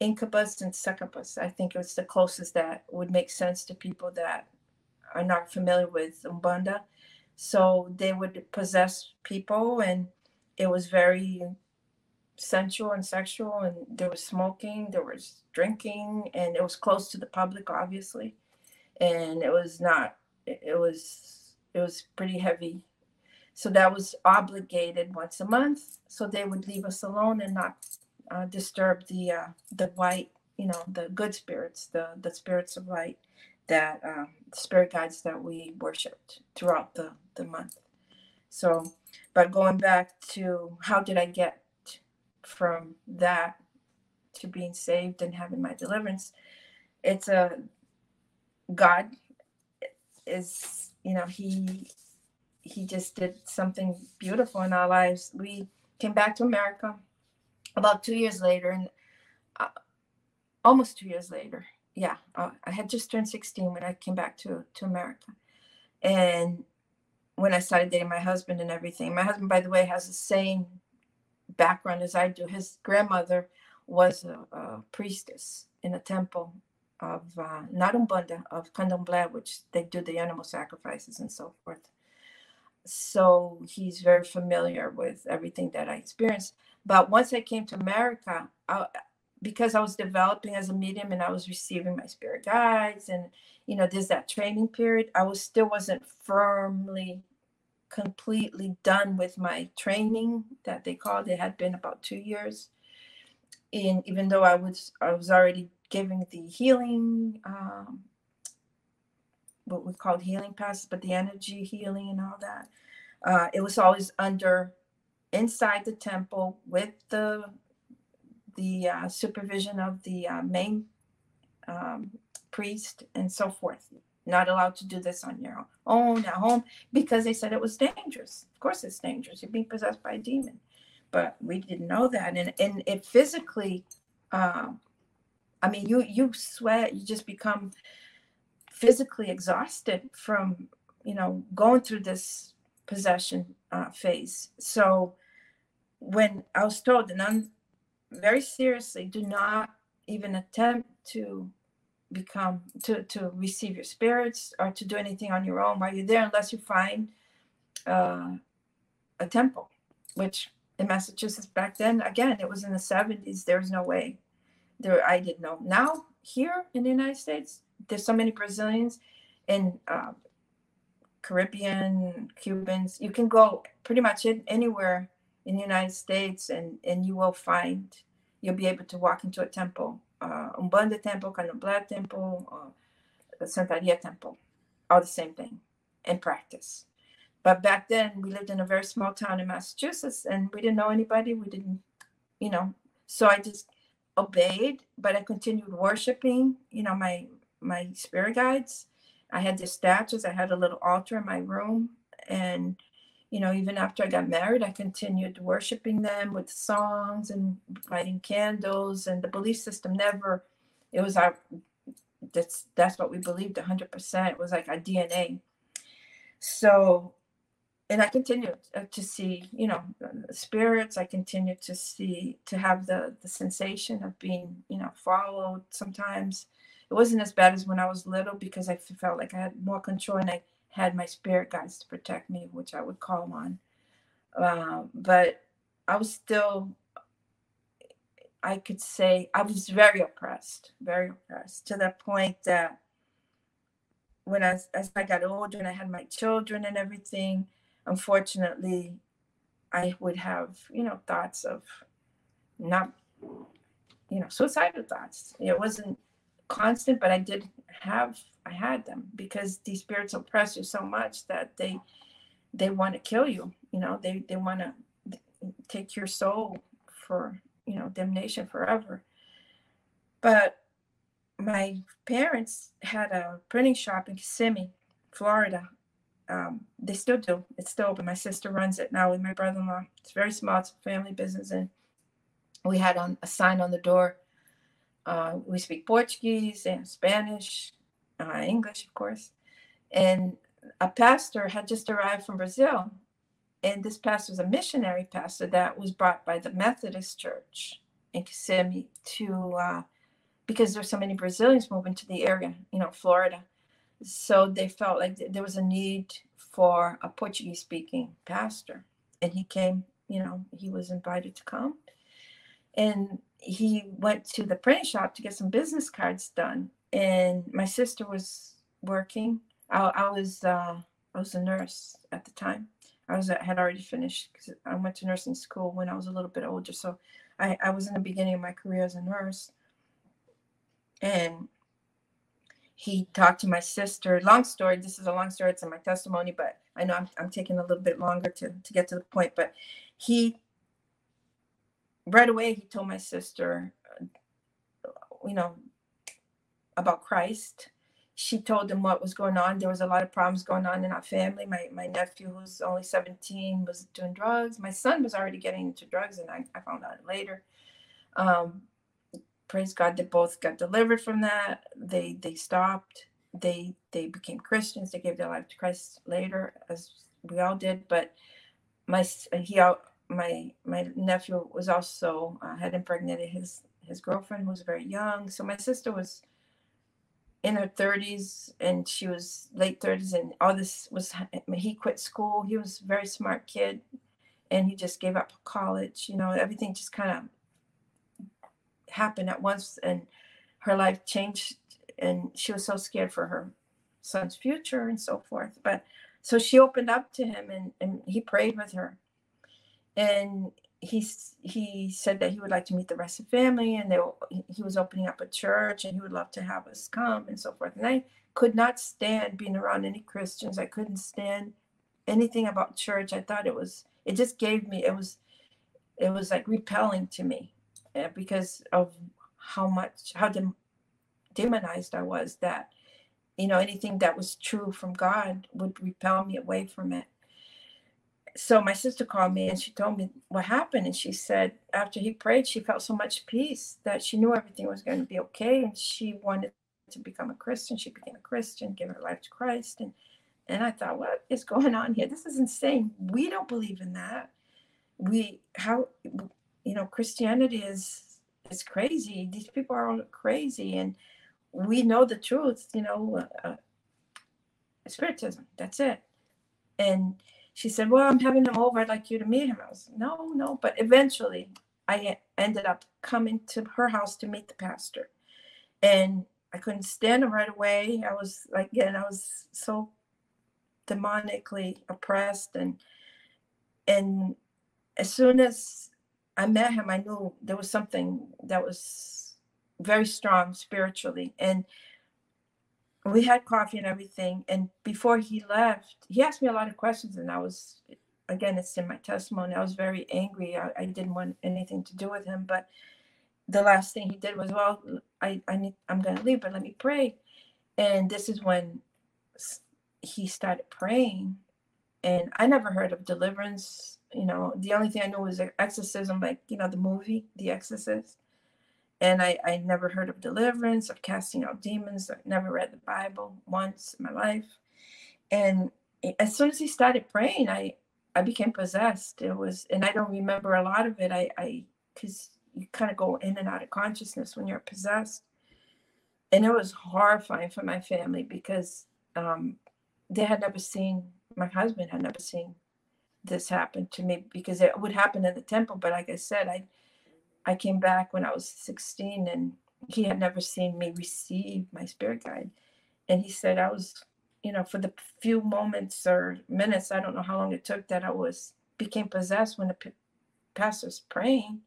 incubus and succubus. I think it was the closest that would make sense to people that are not familiar with Umbanda. So they would possess people, and it was very sensual and sexual. And there was smoking, there was drinking, and it was close to the public, obviously. And it was not it was it was pretty heavy so that was obligated once a month so they would leave us alone and not uh, disturb the uh, the white you know the good spirits the the spirits of light that um, spirit guides that we worshipped throughout the the month. So but going back to how did i get from that to being saved and having my deliverance it's a god is you know he he just did something beautiful in our lives. We came back to america about two years later and uh, almost two years later yeah uh, i had just turned 16 when i came back to to america and when i started dating my husband and everything my husband by the way has the same background as i do his grandmother was a, a priestess in a temple of uh, not Umbanda, of Candomblé, which they do the animal sacrifices and so forth. So he's very familiar with everything that I experienced. But once I came to America, I, because I was developing as a medium and I was receiving my spirit guides, and you know, there's that training period. I was still wasn't firmly, completely done with my training that they called. It had been about two years, and even though I was I was already giving the healing, um, what we called healing passes, but the energy healing and all that. Uh, it was always under inside the temple with the the uh, supervision of the uh, main um, priest and so forth. Not allowed to do this on your own at home because they said it was dangerous. Of course, it's dangerous. You're being possessed by a demon, but we didn't know that, and and it physically um, I mean, you you sweat, you just become physically exhausted from you know going through this possession uh, phase. So when I was told, and I'm very seriously, do not even attempt to become to to receive your spirits or to do anything on your own while you're there unless you find uh, a temple which in massachusetts back then again it was in the 70s there was no way there I didn't know. Now here in the United States, there's so many Brazilians and uh, Caribbean, Cubans. You can go pretty much anywhere in the United States, and and you will find you'll be able to walk into a temple, uh, Umbanda temple, Candomblé temple, uh, Santeria temple, all the same thing, and practice. But back then, we lived in a very small town in Massachusetts, and we didn't know anybody. We didn't, you know. So I just obeyed, but I continued worshiping, you know, my my spirit guides. I had the statues, I had a little altar in my room. And, you know, even after I got married, I continued worshiping them with songs and lighting candles. And the belief system never, it was our that's that's what we believed 100%. It was like our DNA. So and I continue uh, to see, you know, spirits. I continue to see, to have the the sensation of being, you know, followed. Sometimes it wasn't as bad as when I was little because I felt like I had more control and I had my spirit guides to protect me, which I would call on. Uh, but I was still, I could say, I was very oppressed, very oppressed to the point that when I, as I got older and I had my children and everything, unfortunately, I would have, you know, thoughts of not, you know, suicidal thoughts. It wasn't constant, but I did have, I had them because these spirits oppress you so much that they, they want to kill you. You know, they they want to take your soul for you know damnation forever. But my parents had a printing shop in Kissimmee, Florida, um, they still do. It's still open. My sister runs it now with my brother-in-law. It's very small. It's a family business, and we had on a sign on the door. Uh, we speak Portuguese and Spanish, uh, English, of course. And a pastor had just arrived from Brazil, and this pastor was a missionary pastor that was brought by the Methodist Church in Kissimmee to uh, because there's so many Brazilians moving to the area, you know, Florida so they felt like there was a need for a Portuguese speaking pastor. And he came, you know, he was invited to come. And he went to the printing shop to get some business cards done. And my sister was working. I, I was uh, I was a nurse at the time. I was had already finished because I went to nursing school when I was a little bit older. So I, I was in the beginning of my career as a nurse. And he talked to my sister. Long story. This is a long story. It's in my testimony, but I know I'm, I'm taking a little bit longer to, to get to the point. But he, right away, he told my sister, you know, about Christ. She told him what was going on. There was a lot of problems going on in our family. My, my nephew, who's only 17, was doing drugs. My son was already getting into drugs, and I, I found out later. Um, praise God, they both got delivered from that. They they stopped. They they became Christians. They gave their life to Christ later, as we all did. But my he my my nephew was also uh, had impregnated his his girlfriend who was very young. So my sister was in her 30s and she was late 30s and all this was he quit school. He was a very smart kid and he just gave up college you know everything just kind of happened at once and her life changed and she was so scared for her son's future and so forth. But so she opened up to him and, and he prayed with her and he he said that he would like to meet the rest of the family and they he was opening up a church and he would love to have us come and so forth. And i could not stand being around any christians. I couldn't stand anything about church. I thought it was it just gave me it was it was like repelling to me uh, because of how much how dem- demonized I was that you know anything that was true from God would repel me away from it. So my sister called me and she told me what happened and she said after he prayed she felt so much peace that she knew everything was going to be okay and she wanted to become a Christian. She became a Christian, gave her life to Christ and and I thought, what is going on here? This is insane. We don't believe in that. We how you know christianity is is crazy these people are all crazy and we know the truth you know uh, uh, spiritism that's it and she said well i'm having him over. I'd like you to meet him. I was no no. But eventually i ended up coming to her house to meet the pastor. And i couldn't stand him right away. I was like again i was so demonically oppressed. And and as soon as I met him, I knew there was something that was very strong spiritually. And we had coffee and everything. And before he left, he asked me a lot of questions. And I was, again, it's in my testimony. I was very angry. I, I didn't want anything to do with him. But the last thing he did was, well, I, I need, I'm going to leave, but let me pray. And this is when he started praying. And I never heard of deliverance you know, the only thing I knew was exorcism, like, you know, the movie, The Exorcist. And I, I never heard of deliverance, of casting out demons. I never read the Bible once in my life. And as soon as he started praying, I I became possessed. It was, and I don't remember a lot of it. I I because you kind of go in and out of consciousness when you're possessed, and it was horrifying for my family because um, they had never seen my husband had never seen this happen to me because it would happen in the temple. But like I said, I I came back when I was 16 and he had never seen me receive my spirit guide. And he said I was, you know, for the few moments or minutes, I don't know how long it took that I was became possessed when the p- pastor's praying.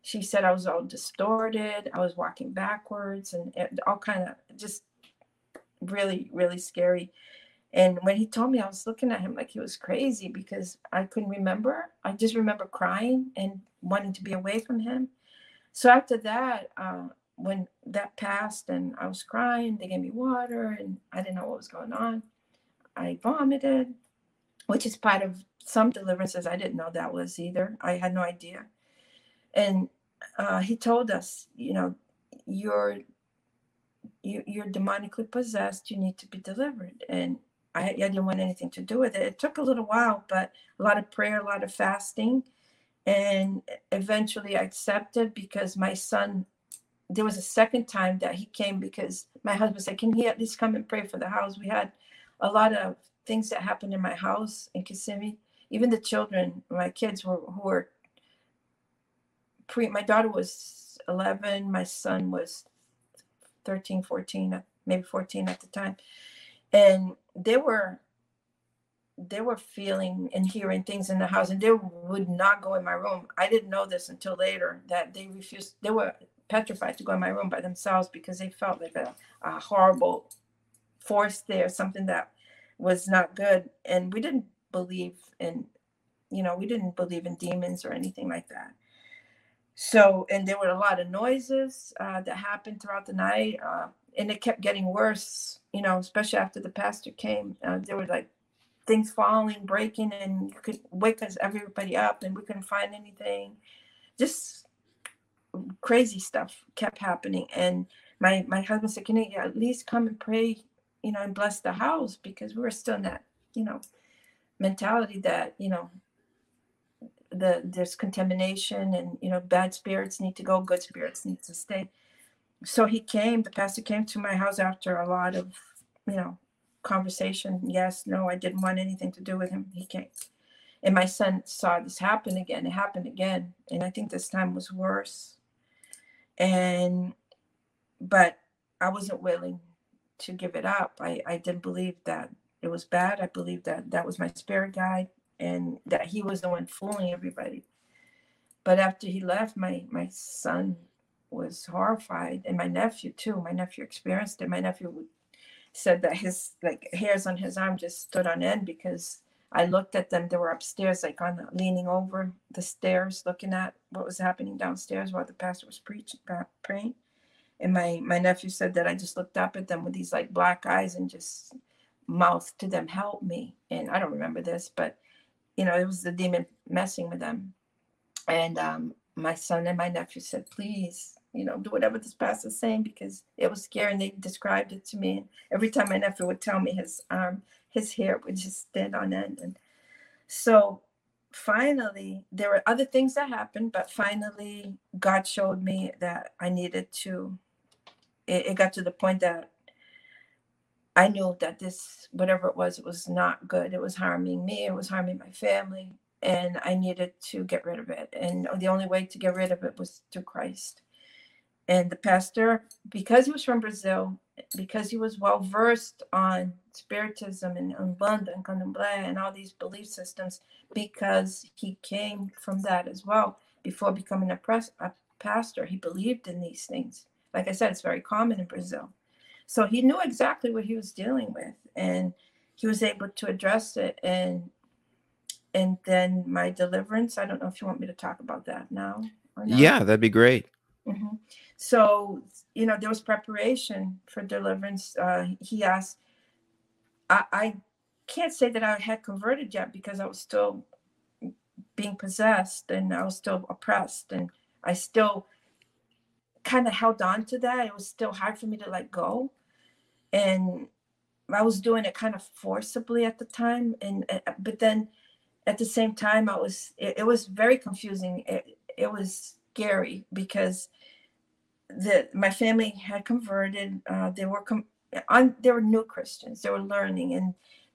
She said I was all distorted. I was walking backwards and it, all kind of just really, really scary. And when he told me, I was looking at him like he was crazy because I couldn't remember. I just remember crying and wanting to be away from him. So after that, uh, when that passed and I was crying, they gave me water and I didn't know what was going on. I vomited, which is part of some deliverances. I didn't know that was either. I had no idea. And uh, he told us, you know, you're you, you're demonically possessed. You need to be delivered. And I, I didn't want anything to do with it. It took a little while, but a lot of prayer, a lot of fasting. And eventually I accepted because my son, there was a second time that he came because my husband said, Can he at least come and pray for the house? We had a lot of things that happened in my house in Kissimmee. Even the children, my kids were who were pre my daughter was 11, my son was 13, 14, maybe 14 at the time. And they were they were feeling and hearing things in the house and they would not go in my room. I didn't know this until later that they refused they were petrified to go in my room by themselves because they felt like a, a horrible force there something that was not good. And we didn't believe in you know we didn't believe in demons or anything like that. So and there were a lot of noises uh, that happened throughout the night uh, and it kept getting worse you know, especially after the pastor came, uh, there were like things falling, breaking, and you could wake us everybody up, and we couldn't find anything. Just crazy stuff kept happening, and my my husband said, "Can you at least come and pray, you know, and bless the house?" Because we were still in that, you know, mentality that you know the there's contamination and you know bad spirits need to go good spirits need to stay so he came the pastor came to my house after a lot of you know, conversation. Yes, no, I didn't want anything to do with him. He came. And my son saw this happen again. It happened again. And I think this time was worse. And, but I wasn't willing to give it up. I, I didn't believe that it was bad. I believed that that was my spirit guide and that he was the one fooling everybody. But after he left, my, my son was horrified and my nephew too. My nephew experienced it. My nephew would said that his like hairs on his arm just stood on end because I looked at them. They were upstairs, like on the, leaning over the stairs, looking at what was happening downstairs while the pastor was preaching, praying. And my my nephew said that I just looked up at them with these like black eyes and just mouthed to them, "Help me!" And I don't remember this, but you know, it was the demon messing with them. And um, my son and my nephew said, "Please, you know, do whatever this pastor's saying because it was scary and they described it to me. Every time my nephew would tell me his arm, his hair would just stand on end. And so finally, there were other things that happened, but finally, God showed me that I needed to. It, it got to the point that I knew that this, whatever it was, it was not good. It was harming me, it was harming my family, and I needed to get rid of it. And the only way to get rid of it was through Christ. And the pastor, because he was from Brazil, because he was well versed on spiritism and Umbanda and Candomblé and all these belief systems, because he came from that as well before becoming a, a pastor, he believed in these things. Like I said, it's very common in Brazil. So he knew exactly what he was dealing with, and he was able to address it. And and then my deliverance. I don't know if you want me to talk about that now. Yeah, that'd be great. Mm-hmm. So, you know, there was preparation for deliverance. Uh, he asked, I, I can't say that I had converted yet because I was still being possessed and I was still oppressed and I still kind of held on to that. It was still hard for me to let go. And I was doing it kind of forcibly at the time, and uh, but then at the same time, I was it, it was very confusing. It, it was scary because the my family had converted. Uh, they were com- on they were new Christians. They were learning, and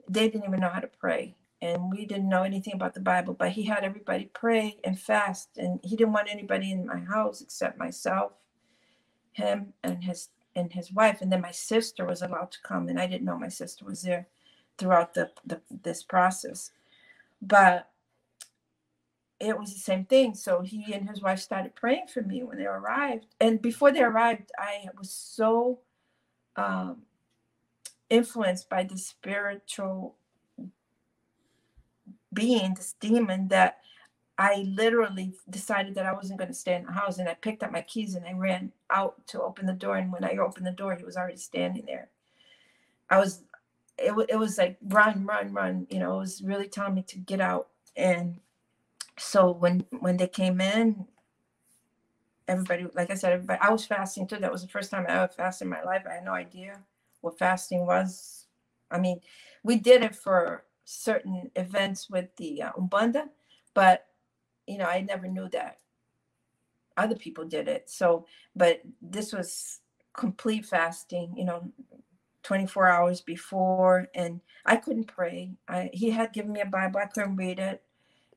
they didn't even know how to pray. And we didn't know anything about the Bible, but he had everybody pray and fast, and he didn't want anybody in my house except myself, him, and his and his wife. And then my sister was allowed to come, and I didn't know my sister was there throughout the, the this process. But it was the same thing. So he and his wife started praying for me when they arrived. And before they arrived, I was so um, influenced by the spiritual being, this demon, that I literally decided that I wasn't going to stay in the house. And I picked up my keys and I ran out to open the door. And when I opened the door, he was already standing there. I was, it, it was like run, run, run. You know, it was really telling me to get out. And so when when they came in, everybody, like I said, everybody, I was fasting too. That was the first time I ever fasted in my life. I had no idea what fasting was. I mean, we did it for certain events with the uh, Umbanda, but you know, I never knew that other people did it. So, but this was complete fasting, you know, 24 hours before, and I couldn't pray. I, he had given me a Bible, I couldn't read it.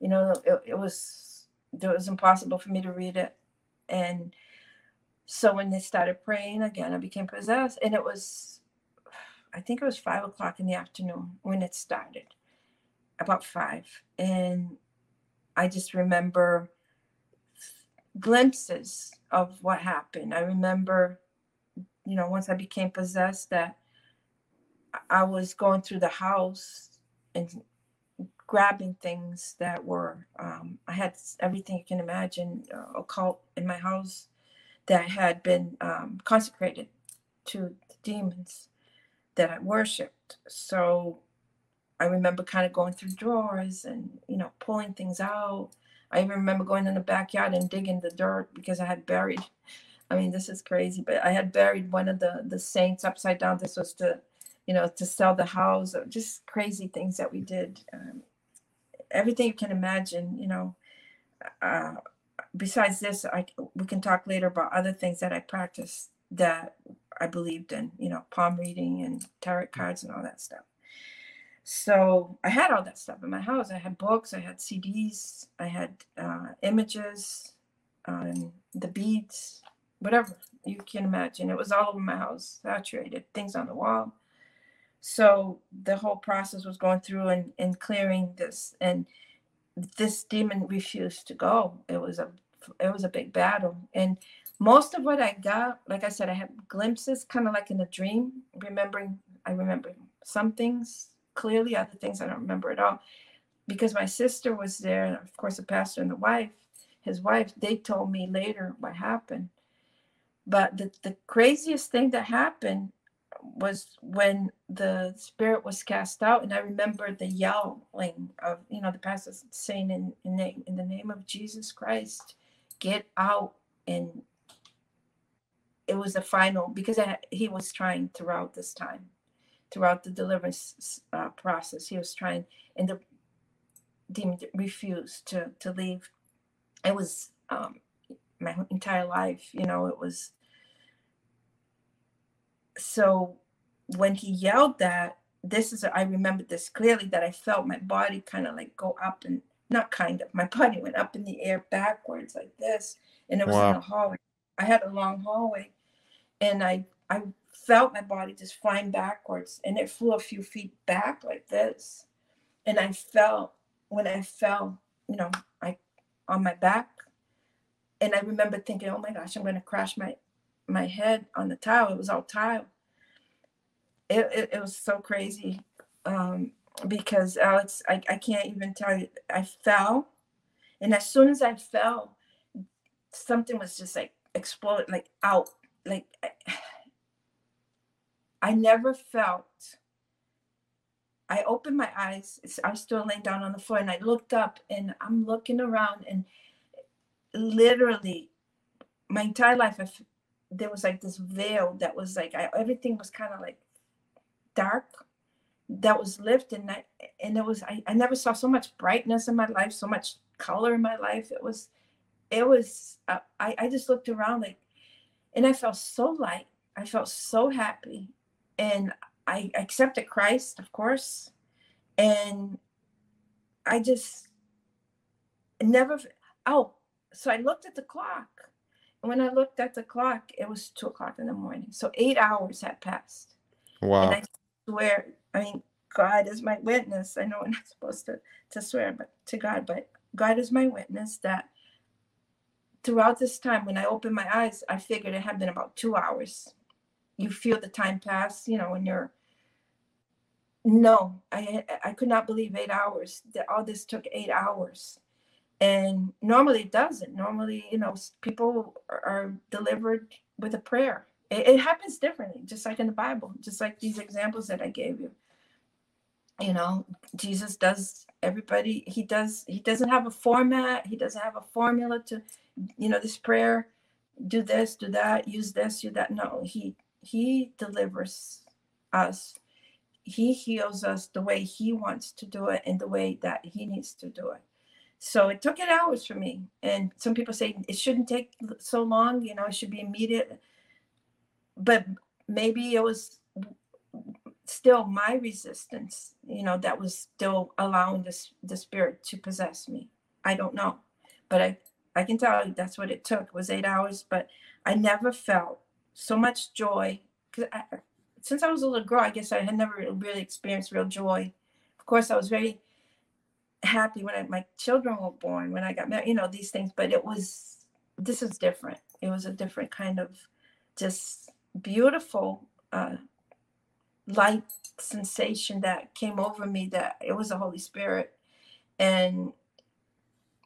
You know, it, it was it was impossible for me to read it, and so when they started praying again, I became possessed, and it was, I think it was five o'clock in the afternoon when it started, about five, and I just remember glimpses of what happened. I remember, you know, once I became possessed, that I was going through the house and grabbing things that were, um, I had everything you can imagine, uh, occult in my house that had been um, consecrated to the demons that I worshiped. So I remember kind of going through drawers and, you know, pulling things out. I even remember going in the backyard and digging the dirt because I had buried. *laughs* I mean, this is crazy, but I had buried one of the the saints upside down. This was to, you know, to sell the house. Just crazy things that we did. Um, everything you can imagine. You know. Uh, besides this, I we can talk later about other things that I practiced that I believed in. You know, palm reading and tarot cards and all that stuff. So I had all that stuff in my house. I had books, I had CDs, I had uh, images, um, the beads, whatever you can imagine. It was all over my house, saturated, things on the wall. So the whole process was going through and, and clearing this, and this demon refused to go. It was a it was a big battle, and most of what I got, like I said, I had glimpses, kind of like in a dream, remembering. I remember some things clearly, other things I don't remember at all. Because my sister was there, and of course, the pastor and the wife, his wife, they told me later what happened. But the, the craziest thing that happened was when the spirit was cast out, and I remember the yelling of, you know, the pastor saying in, in, name, in the name of Jesus Christ, get out. And it was a final because I, he was trying throughout this time throughout the deliverance uh, process. He was trying, and the demon refused to to leave. It was um, my entire life, you know. It was so when he yelled that. This is I remember this clearly that I felt my body kind of like go up and not kind of my body went up in the air backwards like this, and it was wow. in a hallway. I had a long hallway, and I I felt my body just flying backwards and it flew a few feet back like this. And I felt when I fell, you know, I on my back. And I remember thinking, oh my gosh, I'm gonna crash my my head on the tile. It was all tile. It, it, it was so crazy. Um, because Alex, I, I can't even tell you, I fell. And as soon as I fell, something was just like exploded, like out, like I *sighs* never felt. I opened my eyes. I was still laying down on the floor and I looked up and I'm looking around and literally my entire life, I, there was like this veil that was like, I, everything was kind of like dark that was lifted and, I, and it was I, I never saw so much brightness in my life so much color in my life. It was it was uh, I, I just looked around like and i felt so light. I felt so happy. And i accepted christ of course. And i just never oh so i looked at the clock when i looked at the clock it was two o'clock in the morning so eight hours had passed wow and i swear I mean, God is my witness. I know we're not *laughs* supposed to, to swear but to God, but God is my witness that throughout this time, when I opened my eyes, I figured it had been about two hours. You feel the time pass, you know, when you're no, I I could not believe eight hours. That all this took eight hours. And normally it doesn't. Normally, you know, people are, delivered with a prayer. It, it happens differently, just like in the Bible, just like these examples that I gave you you know jesus does everybody he does he doesn't have a format he doesn't have a formula to you know this prayer do this do that use this do that no he he delivers us he heals us the way he wants to do it and the way that he needs to do it so it took it hours for me. And some people say it shouldn't take so long you know it should be immediate. But maybe it was still my resistance you know that was still allowing this the spirit to possess me. I don't know. But i i can tell you that's what it took. It was eight hours but i never felt so much joy. Because since i was a little girl i guess i had never really experienced real joy. Of course i was very happy when I, my children were born when i got married you know these things but it was this is different it was a different kind of just beautiful uh, light sensation that came over me that it was the Holy Spirit. And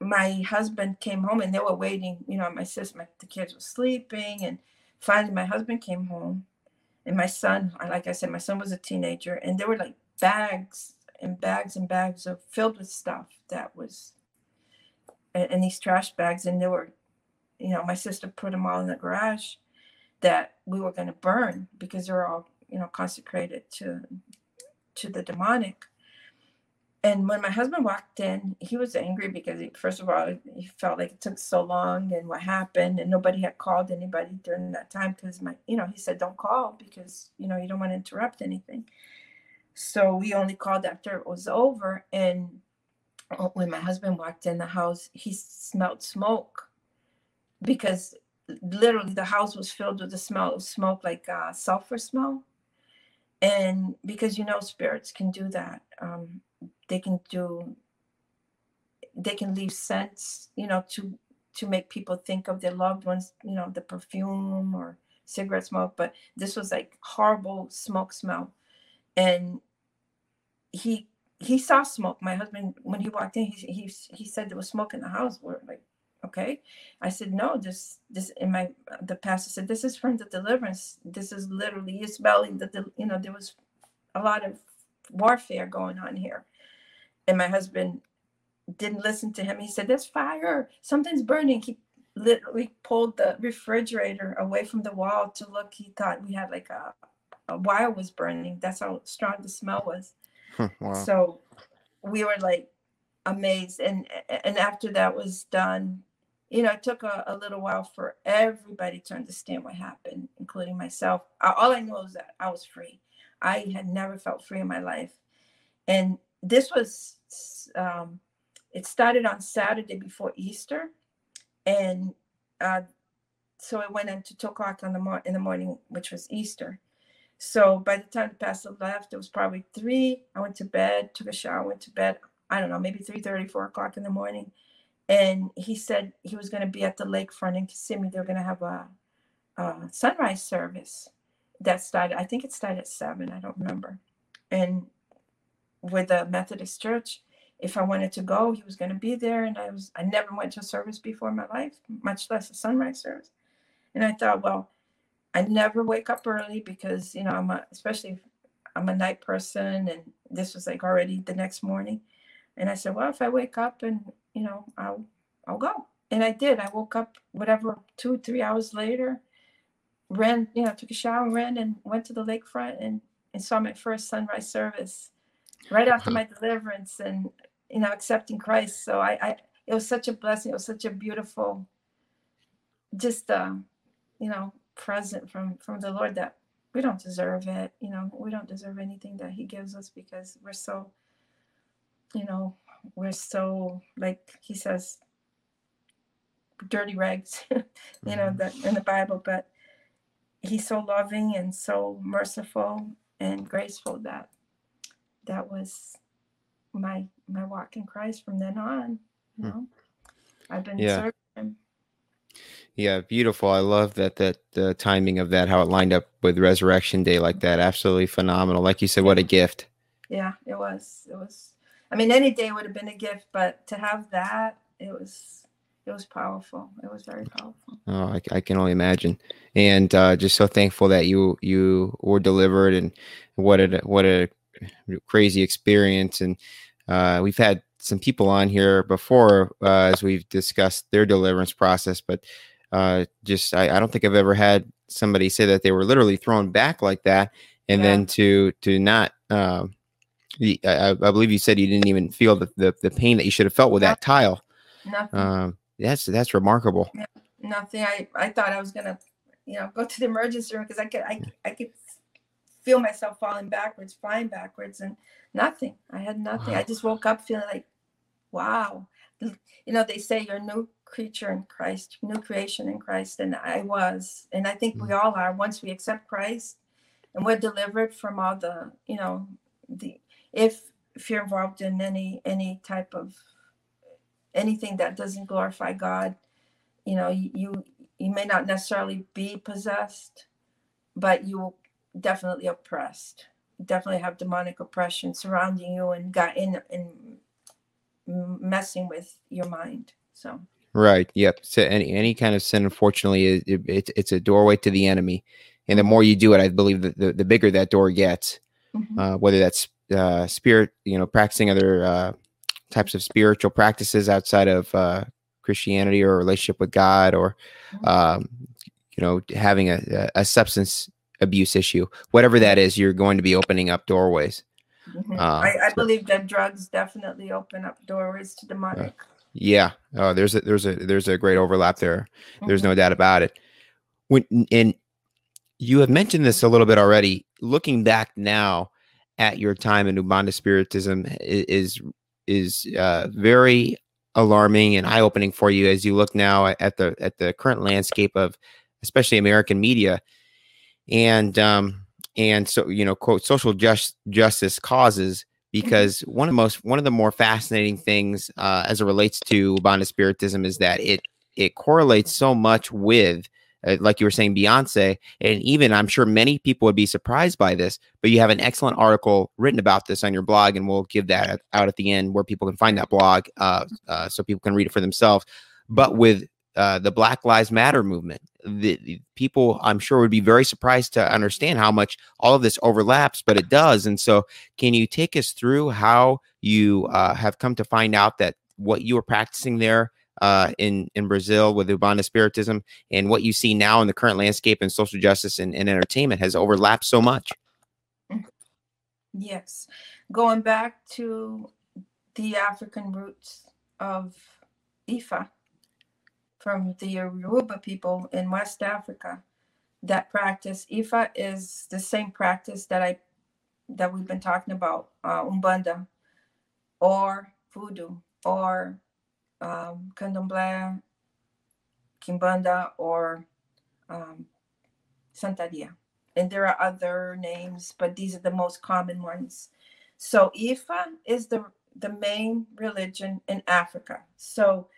my husband came home and they were waiting, you know, my sister, my, the kids were sleeping. And finally, my husband came home. And my son, like I said, my son was a teenager, and there were like bags and bags and bags of filled with stuff that was in these trash bags. And they were, you know, my sister put them all in the garage that we were going to burn because they're all you know consecrated to to the demonic and when my husband walked in he was angry because he, first of all he felt like it took so long and what happened and nobody had called anybody during that time because my you know he said don't call because you know you don't want to interrupt anything so we only called after it was over and uh, when my husband walked in the house he smelled smoke. Because literally the house was filled with the smell of smoke like uh, sulfur smell. And because you know spirits can do that um, they can do they can leave scents you know to to make people think of their loved ones you know the perfume or cigarette smoke but this was like horrible smoke smell. And he he saw smoke. My husband when he walked in he he, he said there was smoke in the house. We're like okay. I said no this this in my the pastor said this is from the deliverance. This is literally you smelling the you know there was a lot of warfare going on here. And my husband didn't listen to him. He said there's fire. Something's burning. He literally pulled the refrigerator away from the wall to look. He thought we had like a, a wire was burning. That's how strong the smell was wow. so we were like amazed and and after that was done you know, it took a, a, little while for everybody to understand what happened, including myself. All I know is that I was free. I had never felt free in my life. And this was, um, it started on Saturday before Easter. And uh, so it went into two o'clock in the, mor- in the morning, which was Easter. So by the time the pastor left, it was probably three. I went to bed, took a shower, went to bed. I don't know, maybe 3 30, 4 o'clock in the morning and he said he was going to be at the lakefront in Kissimmee. They're going to have a, a, sunrise service that started. I think it started at seven. I don't remember. And with the Methodist Church, if I wanted to go, he was going to be there. And I was I never went to a service before in my life, much less a sunrise service. And I thought, well, I never wake up early because you know I'm a, especially I'm a night person, and this was like already the next morning. And I said, well, if I wake up and you know, I'll I'll go. And I did. I woke up whatever two, three hours later, ran, you know, took a shower, ran and went to the lakefront and I saw my first sunrise service right after my deliverance and you know accepting Christ. So I, I it was such a blessing. It was such a beautiful, just uh, you know, present from from the Lord that we don't deserve it. You know, we don't deserve anything that He gives us because we're so, you know, we're so like He says, dirty rags. *laughs* you mm-hmm. know that in the Bible, but He's so loving and so merciful and graceful that that was my my walk in Christ from then on. You hmm. know, I've been yeah. serving Him. Yeah, beautiful. I love that that the timing of that, how it lined up with Resurrection Day like that. Absolutely phenomenal. Like you said, what a gift. Yeah, it was. It was. I mean, any day would have been a gift, but to have that, it was. It was powerful. It was very powerful. Oh, I, I can only imagine, and uh, just so thankful that you you were delivered, and what a what a crazy experience. And uh, we've had some people on here before uh, as we've discussed their deliverance process, but uh, just I, I, don't think I've ever had somebody say that they were literally thrown back like that, and yeah. then to to not. Um, I, I, believe you said you didn't even feel the, the, the pain that you should have felt with that tile. Nothing. Um, that's that's remarkable. Nothing. I, I thought I was gonna, you know, go to the emergency room because I could I, I could feel myself falling backwards, flying backwards, and nothing. I had nothing. Wow. I just woke up feeling like, wow. You know, they say you're new creature in Christ, new creation in Christ, and I was, and I think we mm. all are. Once we accept Christ, and we're delivered from all the, you know, the if if you're involved in any any type of anything that doesn't glorify God, you know, you you, you may not necessarily be possessed, but you will definitely oppressed. You definitely have demonic oppression surrounding you and got in and messing with your mind. So right, yep. So any any kind of sin, unfortunately, it, it, it's it's a doorway to the enemy, and the more you do it, I believe the the, the bigger that door gets. Mm-hmm. Uh, whether that's uh, spirit, you know, practicing other uh, types of spiritual practices outside of uh, Christianity or relationship with God, or mm-hmm. um, you know, having a, a substance abuse issue, whatever that is, you're going to be opening up doorways. Mm-hmm. Uh, I, I so, believe that drugs definitely open up doorways to demonic. Uh, yeah, oh, there's a there's a there's a great overlap there. There's mm-hmm. no doubt about it. When and you have mentioned this a little bit already. Looking back now at your time in Umbanda Spiritism is is uh, very alarming and eye opening for you as you look now at the at the current landscape of especially American media and um, and so you know quote social just justice causes mm-hmm. Because one of the most one of the more fascinating things uh, as it relates to Umbanda Spiritism is that it it correlates so much with uh, like you were saying Beyonce and even I'm sure many people would be surprised by this but you have an excellent article written about this on your blog and we'll give that out at the end where people can find that blog uh, uh, so people can read it for themselves. But with uh, the Black Lives Matter movement. The, the, people, I'm sure, would be very surprised to understand how much all of this overlaps, but it does. And so, can you take us through how you uh, have come to find out that what you were practicing there uh, in in Brazil with Umbanda Spiritism and what you see now in the current landscape in social justice and, and entertainment has overlapped so much? Yes, going back to the African roots of Ifa from the Yoruba people in West Africa that practice Ifa is the same practice that I that we've been talking about, uh, Umbanda or Voodoo or um, Candomblé, Kimbanda or um, Santeria. And there are other names, but these are the most common ones. So Ifa is the the main religion in Africa. So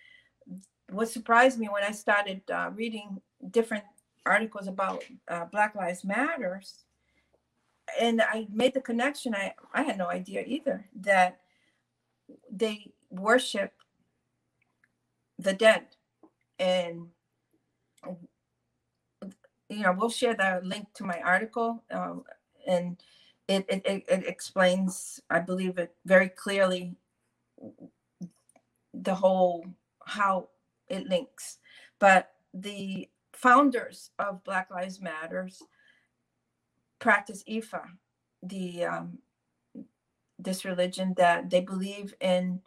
what surprised me when I started uh, reading different articles about uh, Black Lives Matters, and I made the connection. I I had no idea either that they worship the dead, and you know we'll share the link to my article, um, and it, it it explains, I believe it very clearly, the whole how it links. But the founders of Black Lives Matters practice Ifa. the um, this religion that they believe in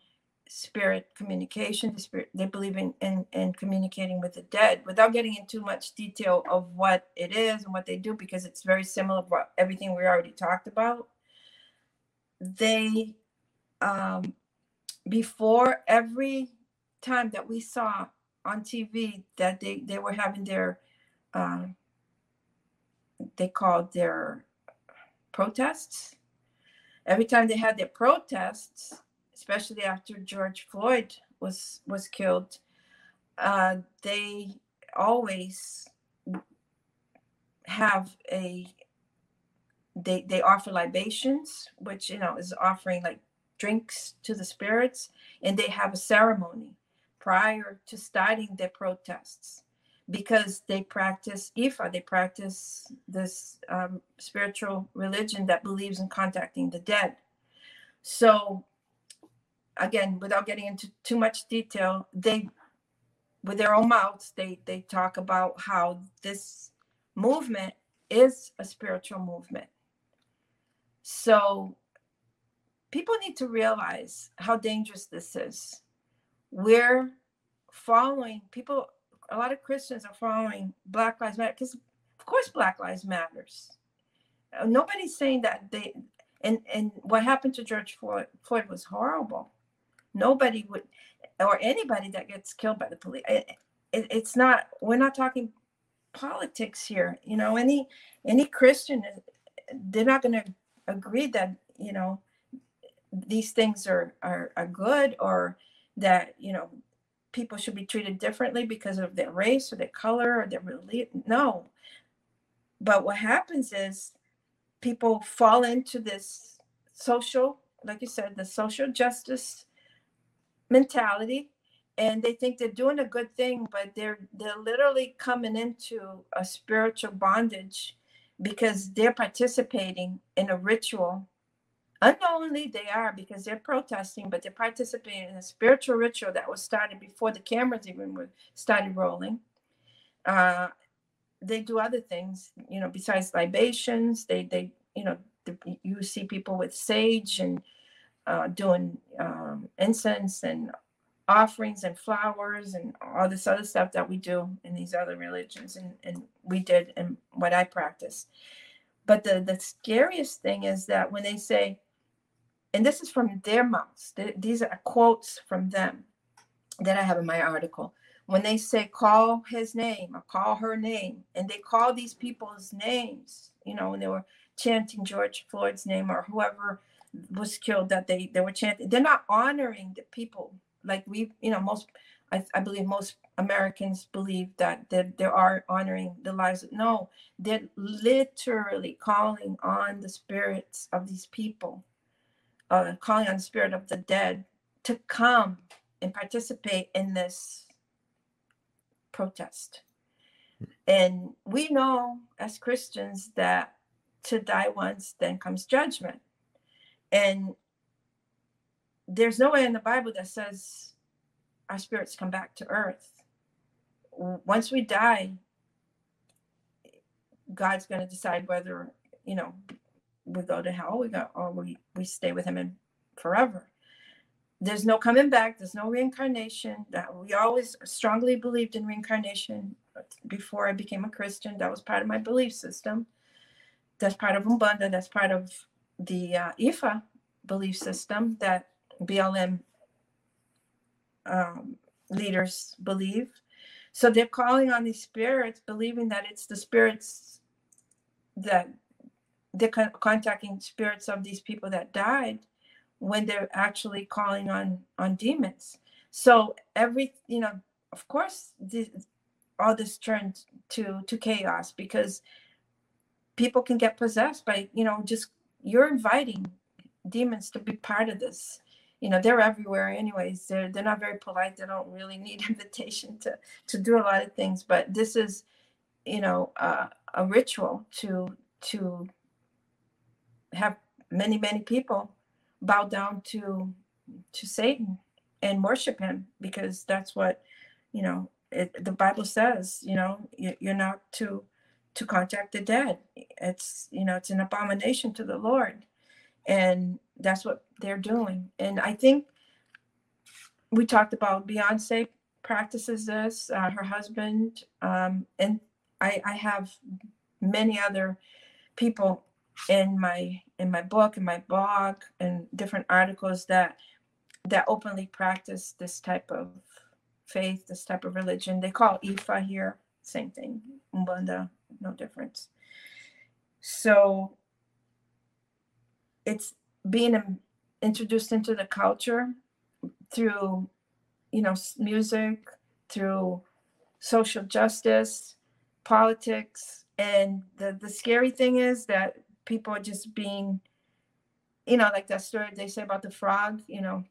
spirit communication the spirit they believe in, in in communicating with the dead without getting into much detail of what it is and what they do because it's very similar to what, everything we already talked about they um before every time that we saw on tv that they they were having their uh, they called their protests. Every time they had their protests especially after George Floyd was was killed, uh, they always have a they they offer libations, which you know is offering like drinks to the spirits, and they have a ceremony prior to starting their protests because they practice Ifa, they practice this um, spiritual religion that believes in contacting the dead. So again, without getting into too much detail, they, with their own mouths, they they talk about how this movement is a spiritual movement. So people need to realize how dangerous this is. We're following people. A lot of Christians are following Black Lives Matter because, of course, Black Lives Matters. Uh, nobody's saying that they and and what happened to George Floyd, Floyd was horrible nobody would or anybody that gets killed by the police it, it, it's not we're not talking politics here you know any any christian they're not going to agree that you know these things are, are are good or that you know people should be treated differently because of their race or their color or their religion no. But what happens is people fall into this social like you said the social justice mentality and they think they're doing a good thing but they're they're literally coming into a spiritual bondage because they're participating in a ritual unknowingly they are because they're protesting but they're participating in a spiritual ritual that was started before the cameras even were started rolling uh, they do other things you know besides libations they they you know the, you see people with sage and uh, doing um, incense and offerings and flowers and all this other stuff that we do in these other religions and, and we did and what I practice. But the, the scariest thing is that when they say, and this is from their mouths, these are quotes from them that I have in my article. When they say, call his name or call her name, and they call these people's names, you know, when they were chanting George Floyd's name or whoever was killed that they they were chanting they're not honoring the people like we you know most I, I believe most Americans believe that they, they are honoring the lives. No, they're literally calling on the spirits of these people, uh, calling on the spirit of the dead to come and participate in this protest. And we know as Christians that to die once, then comes judgment. And there's no way in the Bible that says our spirits come back to earth. Once we die, God's going to decide whether, you know, we go to hell we go, or we, we stay with him in forever. There's no coming back. There's no reincarnation. That we always strongly believed in reincarnation before I became a Christian. That was part of my belief system. That's part of Umbanda. That's part of the uh, Ifa belief system that BLM um, leaders believe. So they're calling on these spirits, believing that it's the spirits that they're con- contacting spirits of these people that died when they're actually calling on on demons. So every you know, of course, this, all this turned to to chaos because people can get possessed by you know just you're inviting demons to be part of this. You know they're everywhere anyways. They're they're not very polite. They don't really need *laughs* invitation to to do a lot of things. But this is you know uh, a ritual to to have many many people bow down to to satan and worship him because that's what you know it, the bible says you know you, you're not to to contact the dead. It's you know it's an abomination to the Lord, and that's what they're doing. And I think we talked about Beyonce practices this. Uh, her husband um, and I, I have many other people in my in my book in my blog and different articles that that openly practice this type of faith this type of religion. They call ifa here. Same thing. Umbanda no difference. So it's being introduced into the culture through you know music through social justice politics and the the scary thing is that people just being you know like that story they say about the frog you know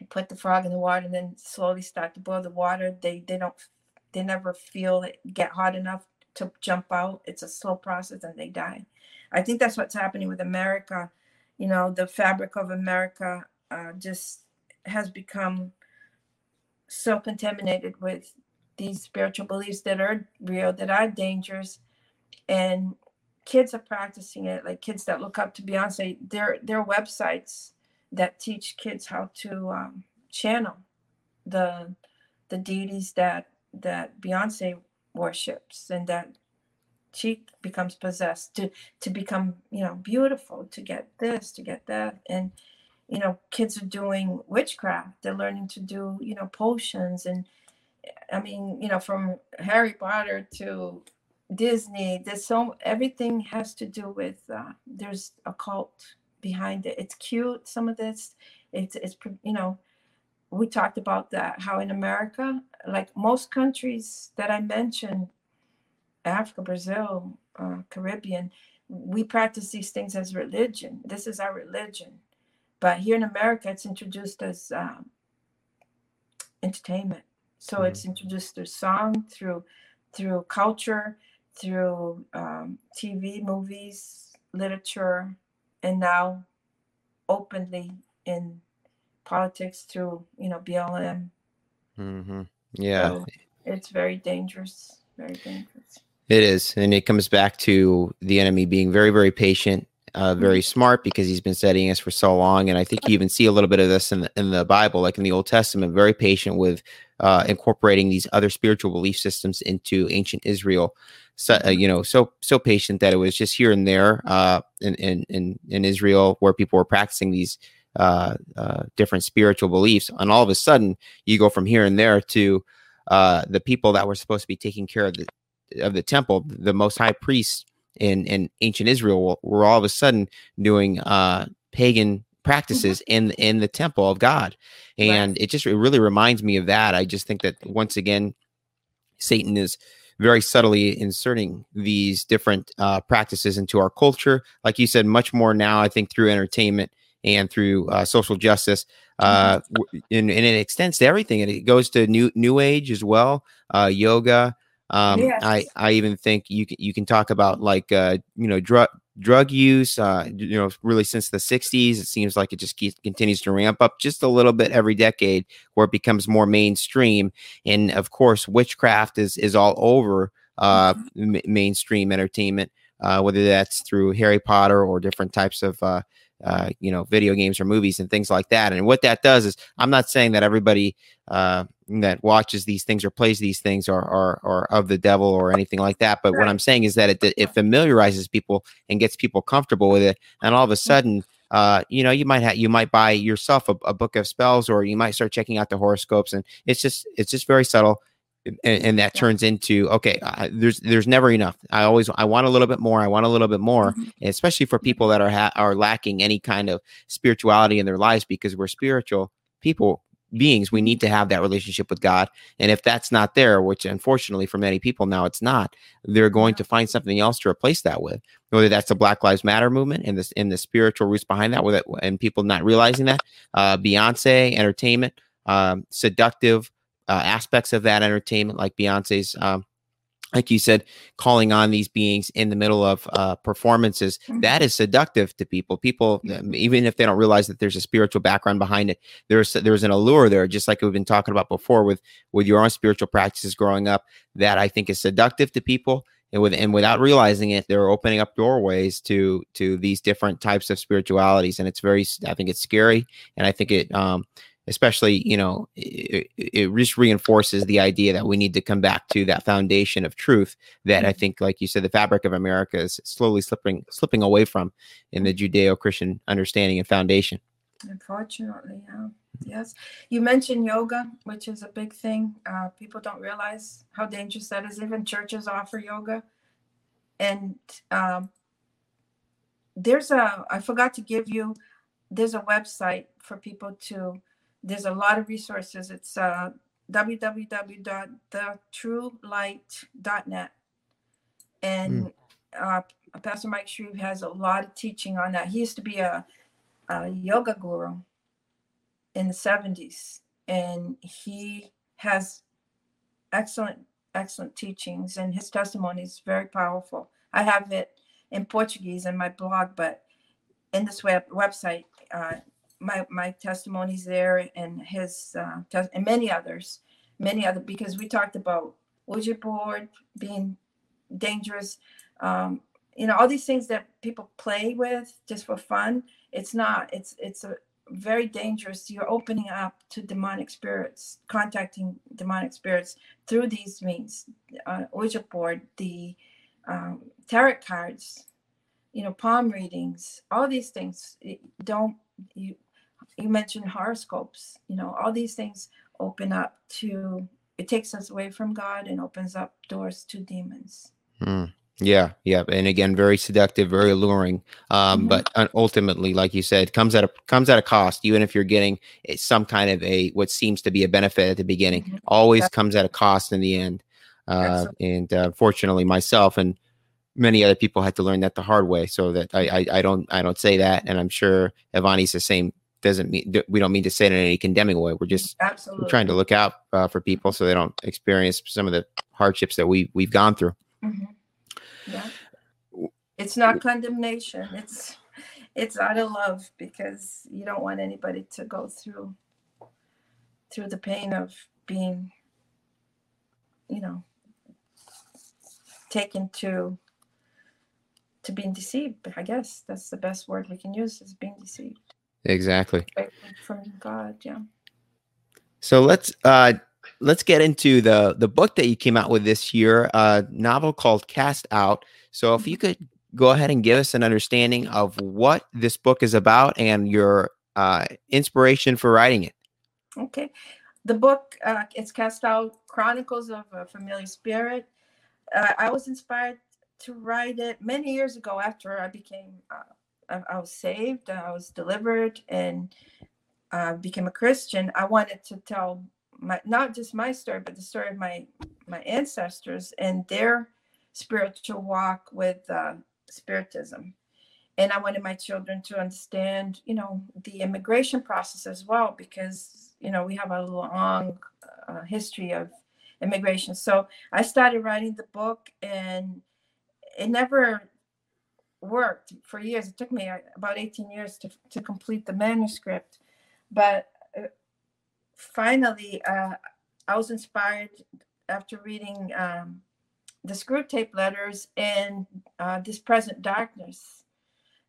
you put the frog in the water and then slowly start to boil the water. They they don't they never feel it get hot enough to jump out. It's a slow process and they die. I think that's what's happening with america. You know the fabric of america uh, just has become so contaminated with these spiritual beliefs that are real, that are dangerous, and kids are practicing it. Like kids that look up to Beyonce, there there are websites that teach kids how to um, channel the the deities that that Beyonce worships and that she becomes possessed to to become you know beautiful to get this to get that and you know kids are doing witchcraft they're learning to do you know potions and I mean, you know, from Harry Potter to Disney, there's so everything has to do with uh, there's a cult behind it. It's cute. Some of this, it's it's you know, we talked about that how in America, like most countries that I mentioned, Africa, Brazil, uh, Caribbean, we practice these things as religion. This is our religion, but here in America, it's introduced as um, entertainment so mm-hmm. it's introduced through song, through through culture, through um, TV, movies, literature, and now openly in politics through you know BLM. Mm-hmm. Yeah, so it's very dangerous. Very dangerous. It is, and it comes back to the enemy being very, very patient uh, very mm-hmm. smart because he's been studying us for so long. And I think you even see a little bit of this in the, in the Bible, like in the Old Testament, very patient with uh, incorporating these other spiritual belief systems into ancient Israel. So, uh, you know, so so patient that it was just here and there uh, in, in in in Israel where people were practicing these uh, uh, different spiritual beliefs, and all of a sudden you go from here and there to uh, the people that were supposed to be taking care of the of the temple, the Most High Priest in in ancient Israel were all of a sudden doing uh, pagan practices mm-hmm. in in the temple of God, and right. it just it really reminds me of that. I just think that once again, Satan is very subtly inserting these different uh, practices into our culture. Like you said, much more now, I think, through entertainment and through uh, social justice. Uh, mm-hmm. and, and, it extends to everything. And it goes to new new age as well, uh, yoga, um, yes. I I even think you can you can talk about like uh, you know drug drug use. Uh, you know, really since the '60s, it seems like it just keeps, continues to ramp up just a little bit every decade, where it becomes more mainstream. And of course, witchcraft is is all over uh, mm-hmm. m- mainstream entertainment, uh, whether that's through Harry Potter or different types of uh, you know, video games or movies and things like that. And what that does is, I'm not saying that everybody uh, that watches these things or plays these things are, are, are of the devil or anything like that. But what I'm saying is that it, it familiarizes people and gets people comfortable with it. And all of a mm. sudden, uh, you know, you might have, you might buy yourself a, a book of spells, or you might start checking out the horoscopes, and it's just, it's just very subtle and, and that turns into okay uh, there's there's never enough. I always i want a little bit more i want a little bit more mm-hmm. especially for people that are ha- are lacking any kind of spirituality in their lives because we're spiritual people beings we need to have that relationship with god and if that's not there which unfortunately for many people now it's not they're going to find something else to replace that with whether that's the black lives matter movement and this in the spiritual roots behind that with it and people not realizing that uh beyonce entertainment um, seductive uh, aspects of that entertainment, like Beyonce's, um, like you said, calling on these beings in the middle of uh, performances, mm-hmm. that is seductive to people. People, um, even if they don't realize that there's a spiritual background behind it, there's there's an allure there, just like we've been talking about before with with your own spiritual practices growing up. That I think is seductive to people and with and without realizing it, they're opening up doorways to to these different types of spiritualities, and it's very. I think it's scary, and I think it um, especially you know it, it, just reinforces the idea that we need to come back to that foundation of truth that i mm-hmm. think like you said the fabric of america is slowly slipping slipping away from in the judeo-christian understanding and foundation. Unfortunately yeah. Yes. You mentioned yoga which is a big thing. Uh, people don't realize how dangerous that is. Even churches offer yoga. And um, there's a i forgot to give you there's a website for people to there's a lot of resources. It's uh, www.thetruelight.net. And mm. uh, Pastor Mike Shreve has a lot of teaching on that. He used to be a, a yoga guru in the 70s, and he has excellent, excellent teachings, and his testimony is very powerful. I have it in Portuguese in my blog, but in this web website, uh, my my testimonies there and his uh, and many others, many other because we talked about Ouija board being dangerous. Um, you know all these things that people play with just for fun. It's not. It's it's a very dangerous. You're opening up to demonic spirits, contacting demonic spirits through these means. Uh, Ouija board, the um, tarot cards, you know, palm readings, all these things. Don't you you mentioned horoscopes you know all these things open up to it takes us away from god and opens up doors to demons mm. yeah yeah and again very seductive very alluring um, mm-hmm. but ultimately like you said comes at a comes at a cost even if you're getting some kind of a what seems to be a benefit at the beginning mm-hmm. always yeah. comes at a cost in the end uh, and uh, fortunately myself and many other people had to learn that the hard way so that I, I, I don't i don't say that and i'm sure ivani's the same doesn't mean we don't mean to say it in any condemning way. We're just Absolutely. trying to look out uh, for people so they don't experience some of the hardships that we we've gone through. Mm-hmm. Yeah, it's not condemnation. It's it's out of love because you don't want anybody to go through through the pain of being, you know, taken to to being deceived. I guess that's the best word we can use is being deceived. Exactly. From God, yeah. So let's uh let's get into the the book that you came out with this year, a novel called Cast Out. So if you could go ahead and give us an understanding of what this book is about and your uh, inspiration for writing it. Okay, the book uh, it's Cast Out: Chronicles of a Familiar Spirit. Uh, I was inspired to write it many years ago after I became uh, I, I was saved, I was delivered, and uh, became a Christian, I wanted to tell my not just my story, but the story of my my ancestors and their spiritual walk with uh, spiritism. And I wanted my children to understand, you know, the immigration process as well, because you know we have a long uh, history of immigration. So I started writing the book, and it never worked for years. It took me uh, about 18 years to, to complete the manuscript. But uh, finally, uh, I was inspired after reading um, the Screwtape Letters and uh, This Present Darkness.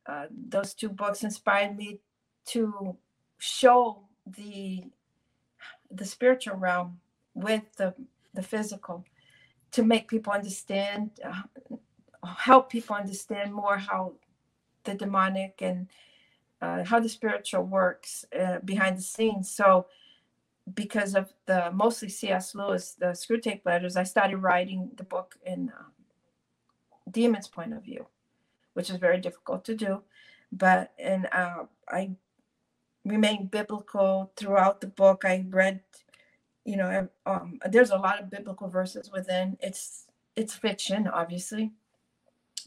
Uh, those two books inspired me to show the the spiritual realm with the the physical to make people understand help people understand more how the demonic and uh, how the spiritual works uh, behind the scenes. So, because of the mostly C.S. Lewis, the Screwtape Letters, I started writing the book in um, demon's point of view, which is very difficult to do. But and uh, I remained biblical throughout the book. I read, you know, um, there's a lot of biblical verses within. It's it's fiction, obviously,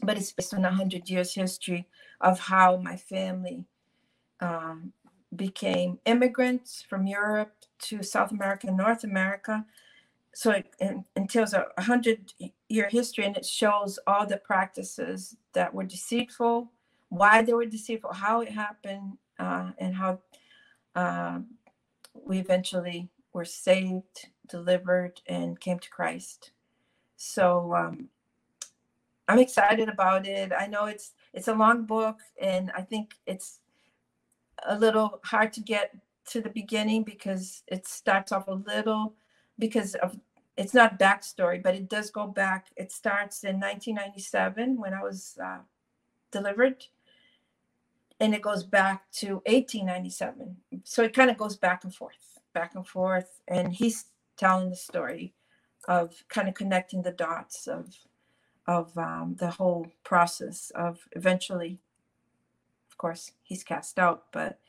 but it's based on a hundred years history of how my family um, became immigrants from Europe to South America and North America. So it, it entails a hundred year history, and it shows all the practices that were deceitful, why they were deceitful, how it happened, uh, and how uh, we eventually were saved, delivered, and came to Christ. So um, I'm excited about it. I know it's it's a long book, and I think it's a little hard to get to the beginning because it starts off a little because of it's not backstory, but it does go back. It starts in 1997 when I was uh, delivered, and it goes back to 1897. So it kind of goes back and forth, back and forth, and he's telling the story of kind of connecting the dots of of um, the whole process of eventually, of course, he's cast out, but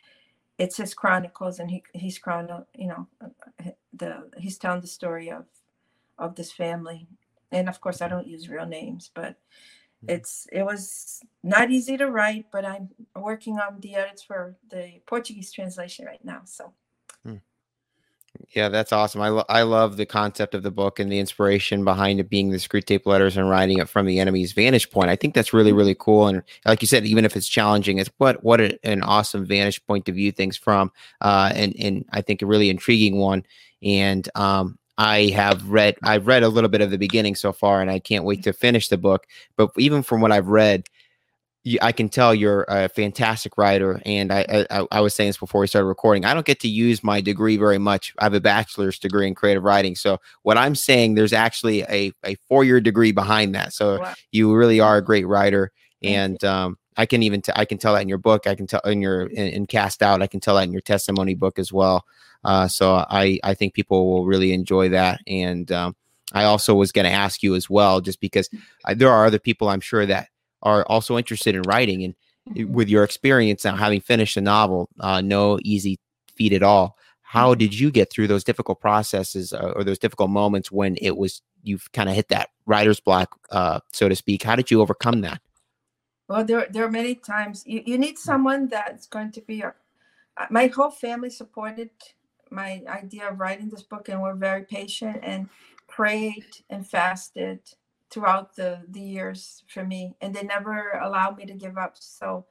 it's his chronicles, and he he's chrono, you know, the he's telling the story of of this family, and of course, I don't use real names, but mm-hmm. it's it was not easy to write, but I'm working on the edits for the Portuguese translation right now, so. Yeah, that's awesome. I, lo- I love the concept of the book and the inspiration behind it being the Screwtape letters and writing it from the enemy's vantage point. I think that's really mm-hmm. really cool. And like you said, even if it's challenging, it's what what a, an awesome vantage point to view things from. Uh, and and I think a really intriguing one. And um, I have read I've read a little bit of the beginning so far, and I can't wait to finish the book. But even from what I've read, I can tell you're a fantastic writer. And I, I, I, was saying this before we started recording. I don't get to use my degree very much. I have a bachelor's degree in creative writing. So what I'm saying, there's actually a, a four year degree behind that. So wow. you really are a great writer. And um, I can even t- I can tell that in your book. I can tell in your in, in, cast out. I can tell that in your testimony book as well. Uh, so I I think people will really enjoy that. And um, I also was going to ask you as well, just because I, there are other people I'm sure that are also interested in writing and mm-hmm. with your experience now having finished a novel uh, no easy feat at all how did you get through those difficult processes uh, or those difficult moments when it was you've kind of hit that writer's block uh, so to speak? How did you overcome that? Well there, there are many times you, you need someone that's going to be your uh, my whole family supported my idea of writing this book and were very patient and prayed and fasted throughout the the years for me and they never allowed me to give up. So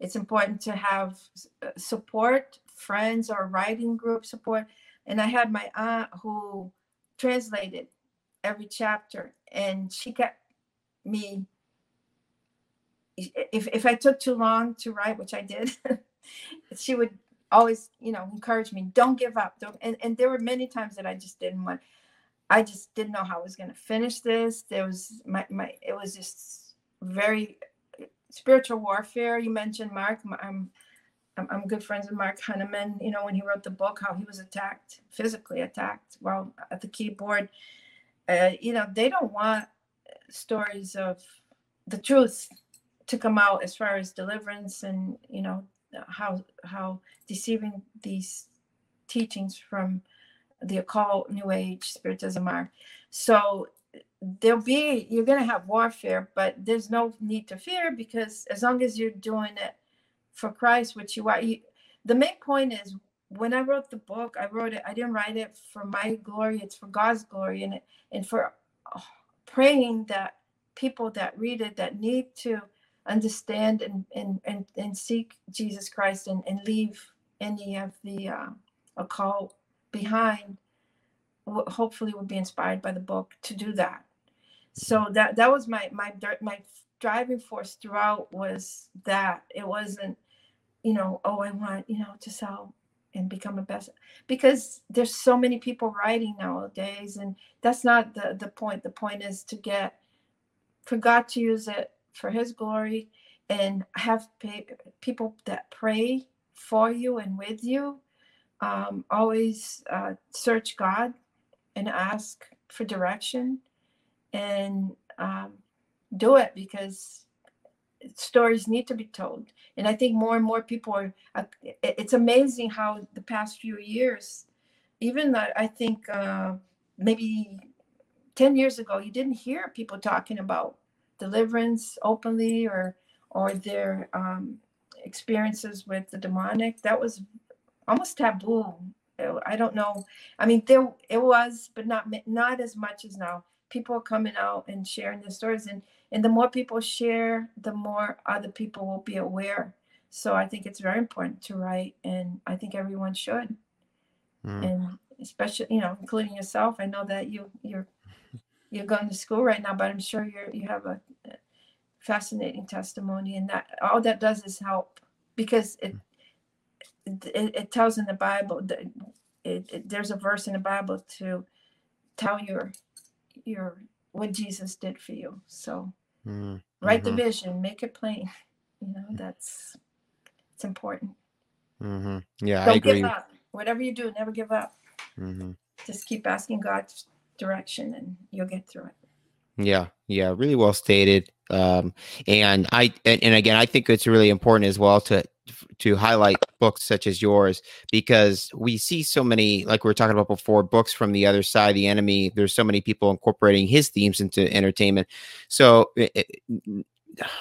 it's important to have uh, support friends or writing group support. And i had my aunt who translated every chapter and she kept me if, if i took too long to write which i did *laughs* she would always you know encourage me don't give up don't and, and there were many times that i just didn't want I just didn't know how I was going to finish this. There was my, my, it was just very spiritual warfare. You mentioned Mark. I'm, I'm, I'm good friends with Mark Henneman. You know, when he wrote the book, how he was attacked, physically attacked while at the keyboard. Uh, you know, they don't want stories of the truth to come out as far as deliverance and you know how how deceiving these teachings from the occult, New Age, Spiritism are. So there'll be you're going to have warfare, but there's no need to fear because as long as you're doing it for Christ, which you are, you, the main point is when I wrote the book, I wrote it. I didn't write it for my glory; it's for God's glory, and and for oh, praying that people that read it that need to understand and and and, and seek Jesus Christ and, and leave any of the uh, occult behind hopefully will be inspired by the book to do that. So that that was my my my driving force throughout was that. It wasn't you know oh i want you know to sell and become a best because there's so many people writing nowadays and that's not the the point. The point is to get for god to use it for his glory and have people that pray for you and with you um, always uh, search God and ask for direction and um, do it because stories need to be told. And I think more and more people are, uh, it's amazing how the past few years, even that I think uh, maybe 10 years ago, you didn't hear people talking about deliverance openly or or their um, experiences with the demonic. That was almost taboo. I don't know. I mean, there it was, but not not as much as now. People are coming out and sharing their stories, and and the more people share, the more other people will be aware. So I think it's very important to write, and I think everyone should, mm. and especially you know, including yourself. I know that you you're you're going to school right now, but I'm sure you're you have a fascinating testimony, and that all that does is help because it it, it tells in the Bible that it, it, there's a verse in the Bible to tell your your what Jesus did for you. So mm-hmm. write the vision, make it plain. *laughs* You know that's it's important. Mm-hmm. Yeah, Don't I agree. Give up. Whatever you do, never give up. Mm-hmm. Just keep asking God's direction, and you'll get through it. Yeah, yeah, really well stated. Um, and I and, and again, I think it's really important as well to to highlight books such as yours because we see so many like we were talking about before books from the other side the enemy there's so many people incorporating his themes into entertainment so it,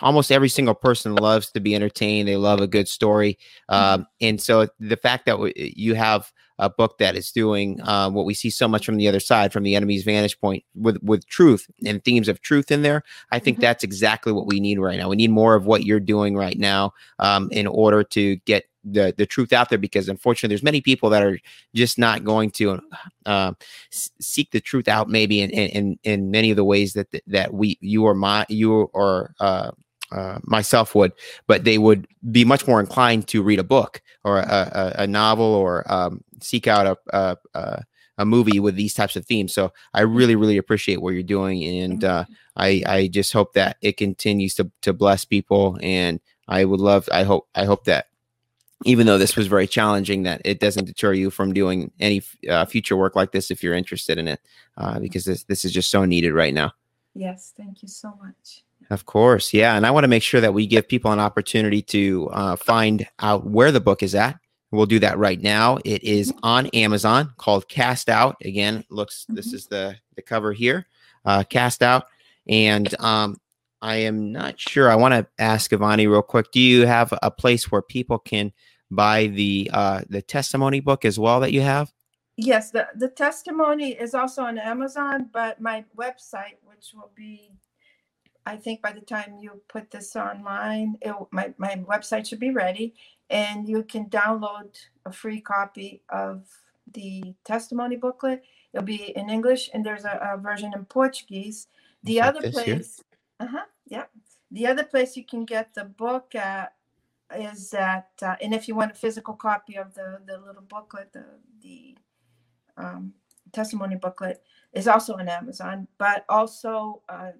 almost every single person loves to be entertained. They love a good story. Mm-hmm. Um, and so the fact that w- you have a book that is doing uh, what we see so much from the other side, from the enemy's vantage point, with with truth and themes of truth in there, I think mm-hmm. that's exactly what we need right now. We need more of what you're doing right now um, in order to get the the truth out there because unfortunately there's many people that are just not going to uh, seek the truth out maybe in, in in many of the ways that that we you or my you or uh, uh, myself would, but they would be much more inclined to read a book or a, a, a novel or um, seek out a, a, a movie with these types of themes. So I really, really appreciate what you're doing, and uh, I I just hope that it continues to to bless people. And I would love, I hope, I hope that even though this was very challenging, that it doesn't deter you from doing any uh, future work like this if you're interested in it, uh, because this this is just so needed right now. Yes, thank you so much. Of course, yeah, and I want to make sure that we give people an opportunity to uh, find out where the book is at. We'll do that right now. It is mm-hmm. on Amazon called Cast Out. Again, looks this mm-hmm. is the the cover here, uh, Cast Out, and um, I am not sure. I want to ask Ivani real quick. Do you have a place where people can buy the uh, the testimony book as well that you have? Yes, the, the testimony is also on Amazon, but my website, which will be, I think by the time you put this online, it, my, my website should be ready and you can download a free copy of the testimony booklet. It'll be in English and there's a, a version in Portuguese. The like other place, uh huh, yeah. The other place you can get the book at is that, uh, and if you want a physical copy of the the little booklet, the the um, testimony booklet is also on Amazon, but also uh,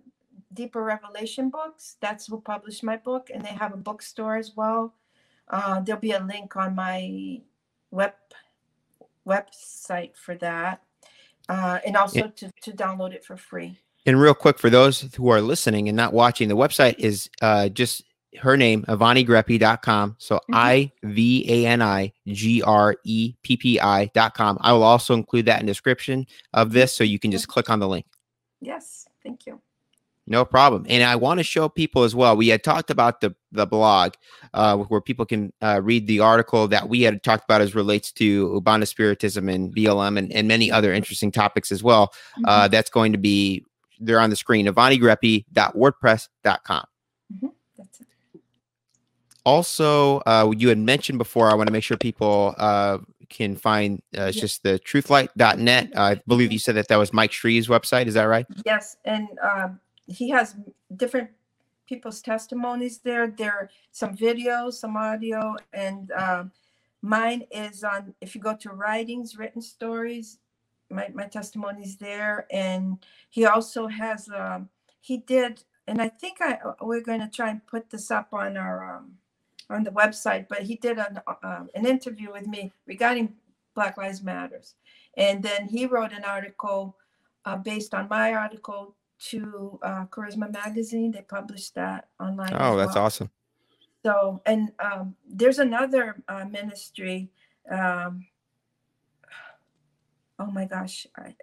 Deeper Revelation Books. That's who published my book, and they have a bookstore as well. Uh, there'll be a link on my web website for that, uh, and also to, to download it for free. And real quick, for those who are listening and not watching, the website is uh, just her name, IvaniGreppi.com. So mm-hmm. I V A N I G R E P P I.com. I will also include that in description of this so you can just click on the link. Yes, thank you. No problem. And I want to show people as well. We had talked about the the blog uh, where people can uh, read the article that we had talked about as relates to Umbanda Spiritism and BLM and, and many other interesting topics as well. Uh, mm-hmm. Uh, that's going to be there on the screen, ivanigreppi.wordpress.com. Mm-hmm also, uh, you had mentioned before, I want to make sure people uh, can find uh, it's just the truthlight.net. I believe you said that that was Mike Shreve's website. Is that right? Yes. And um, he has different people's testimonies there. There are some videos, some audio, and um, mine is on, if you go to writings, written stories, my, my testimony's there. And he also has, um, he did, and I think I we're going to try and put this up on our um, on the website, but he did an, uh, an interview with me regarding Black Lives Matters. And then he wrote an article uh, based on my article to uh, Charisma Magazine. They published that online. Oh, that's well. awesome. So, and um, there's another uh, ministry. Um, oh my gosh, I,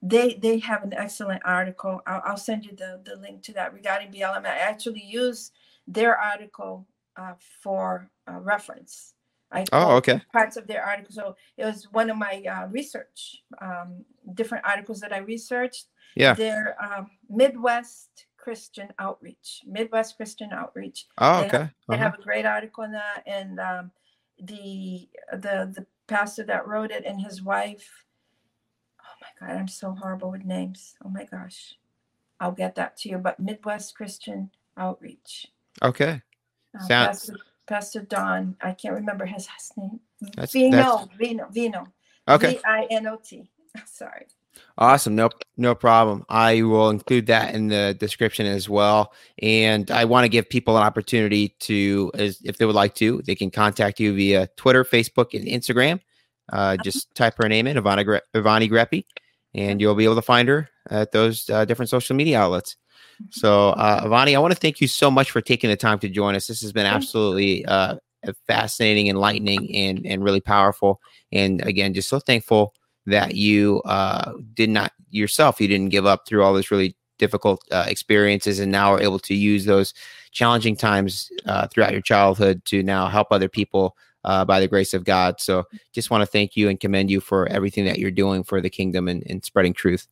they they have an excellent article. I'll, I'll, send you the, the link to that regarding BLM. I actually use their article uh, for uh, reference. I oh, okay. Parts of their article. So it was one of my uh, research, um, different articles that I researched. Yeah. Their um, Midwest Christian Outreach, Midwest Christian Outreach. Oh, they okay. Have, they uh-huh. have a great article on that, and um, the the the pastor that wrote it and his wife. Oh my God, I'm so horrible with names. Oh my gosh, I'll get that to you. But Midwest Christian outreach. Okay. Uh, Sound- Pastor, Pastor Don, I can't remember his last name. That's- Vino, Vino, Vino. Okay. V I N O T. *laughs* Sorry. Awesome. No, no problem. I will include that in the description as well. And I want to give people an opportunity to, as if they would like to, they can contact you via Twitter, Facebook, and Instagram. Uh, just type her name in, Ivana Gre- Ivani Greppi, and you'll be able to find her at those uh, different social media outlets. So, uh, Ivani, I want to thank you so much for taking the time to join us. This has been absolutely uh, fascinating, enlightening, and and really powerful. And again, just so thankful that you uh, did not yourself, you didn't give up through all those really difficult uh, experiences, and now are able to use those challenging times uh, throughout your childhood to now help other people uh, by the grace of God. So, just want to thank you and commend you for everything that you're doing for the kingdom and, and spreading truth.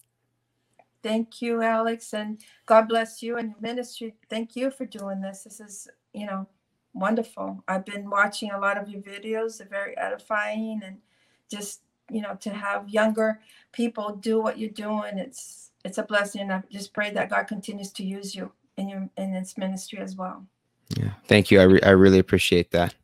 Thank you, Alex, and God bless you and your ministry. Thank you for doing this. This is, you know, wonderful. I've been watching a lot of your videos. They're very edifying, and just, you know, to have younger people do what you're doing, it's it's a blessing. And I just pray that God continues to use you in your in this ministry as well. Yeah. Thank you. I, re- I really appreciate that.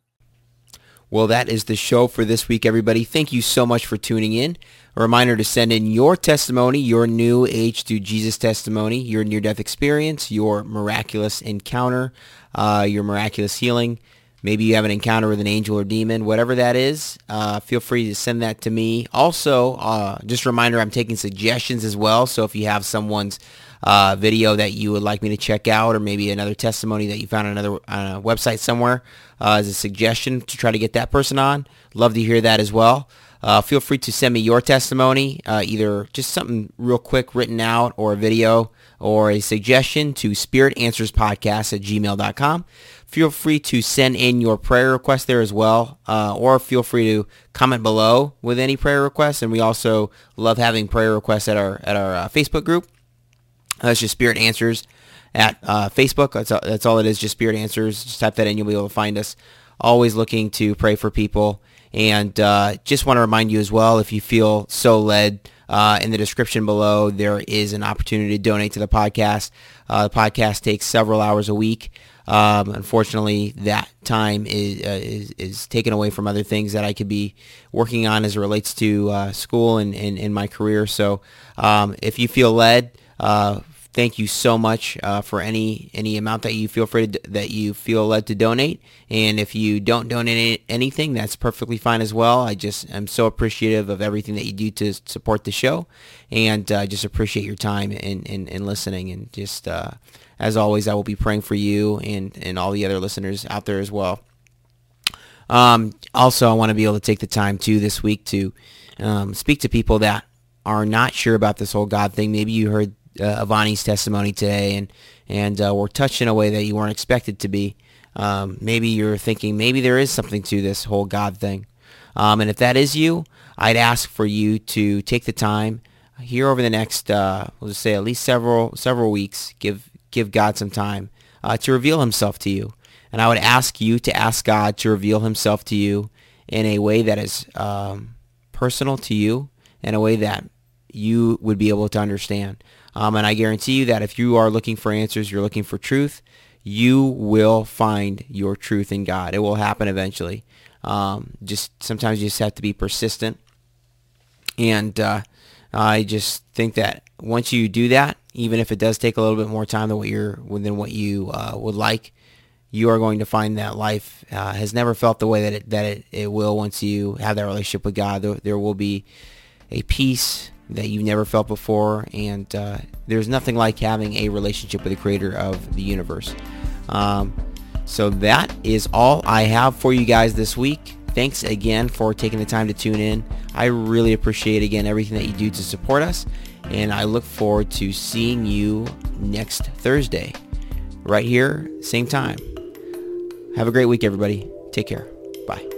Well, that is the show for this week, everybody. Thank you so much for tuning in. A reminder to send in your testimony, your new age to Jesus testimony, your near-death experience, your miraculous encounter, uh, your miraculous healing. Maybe you have an encounter with an angel or demon, whatever that is. Uh, feel free to send that to me. Also, uh, just a reminder, I'm taking suggestions as well. So if you have someone's uh, video that you would like me to check out, or maybe another testimony that you found on another on a website somewhere uh, as a suggestion to try to get that person on. Love to hear that as well. Uh, feel free to send me your testimony, uh, either just something real quick written out or a video or a suggestion to spiritanswerspodcast at gmail.com. Feel free to send in your prayer request there as well, uh, or feel free to comment below with any prayer requests. And we also love having prayer requests at our at our uh, Facebook group. That's just Spirit Answers at uh, Facebook. That's all, that's all it is. Just Spirit Answers. Just type that in. You'll be able to find us. Always looking to pray for people. And uh, just want to remind you as well, if you feel so led, uh, in the description below, there is an opportunity to donate to the podcast. Uh, the podcast takes several hours a week. Um, unfortunately, that time is, uh, is is taken away from other things that I could be working on as it relates to uh, school and, and, and my career. So um, if you feel led, uh, thank you so much uh, for any any amount that you feel free to, that you feel led to donate. And if you don't donate anything, that's perfectly fine as well. I just am so appreciative of everything that you do to support the show, and uh, just appreciate your time and and, and listening. And just uh, as always, I will be praying for you and and all the other listeners out there as well. Um, also, I want to be able to take the time too this week to um, speak to people that are not sure about this whole God thing. Maybe you heard uh, Ivani's testimony today and and uh, were touched in a way that you weren't expected to be. Um, maybe you're thinking maybe there is something to this whole God thing. Um, and if that is you, I'd ask for you to take the time here over the next, uh, we'll just say at least several several weeks. Give give God some time uh, to reveal Himself to you. And I would ask you to ask God to reveal Himself to you in a way that is um, personal to you, in a way that you would be able to understand. Um, and I guarantee you that if you are looking for answers, you're looking for truth, you will find your truth in God. It will happen eventually. Um, just sometimes you just have to be persistent. And uh, I just think that once you do that, even if it does take a little bit more time than what you're than what you uh, would like, you are going to find that life uh, has never felt the way that it that it, it will once you have that relationship with God. There, there will be a peace that you've never felt before, and uh, there's nothing like having a relationship with the creator of the universe. Um, so that is all I have for you guys this week. Thanks again for taking the time to tune in. I really appreciate again everything that you do to support us, and I look forward to seeing you next Thursday, right here, same time. Have a great week, everybody. Take care. Bye.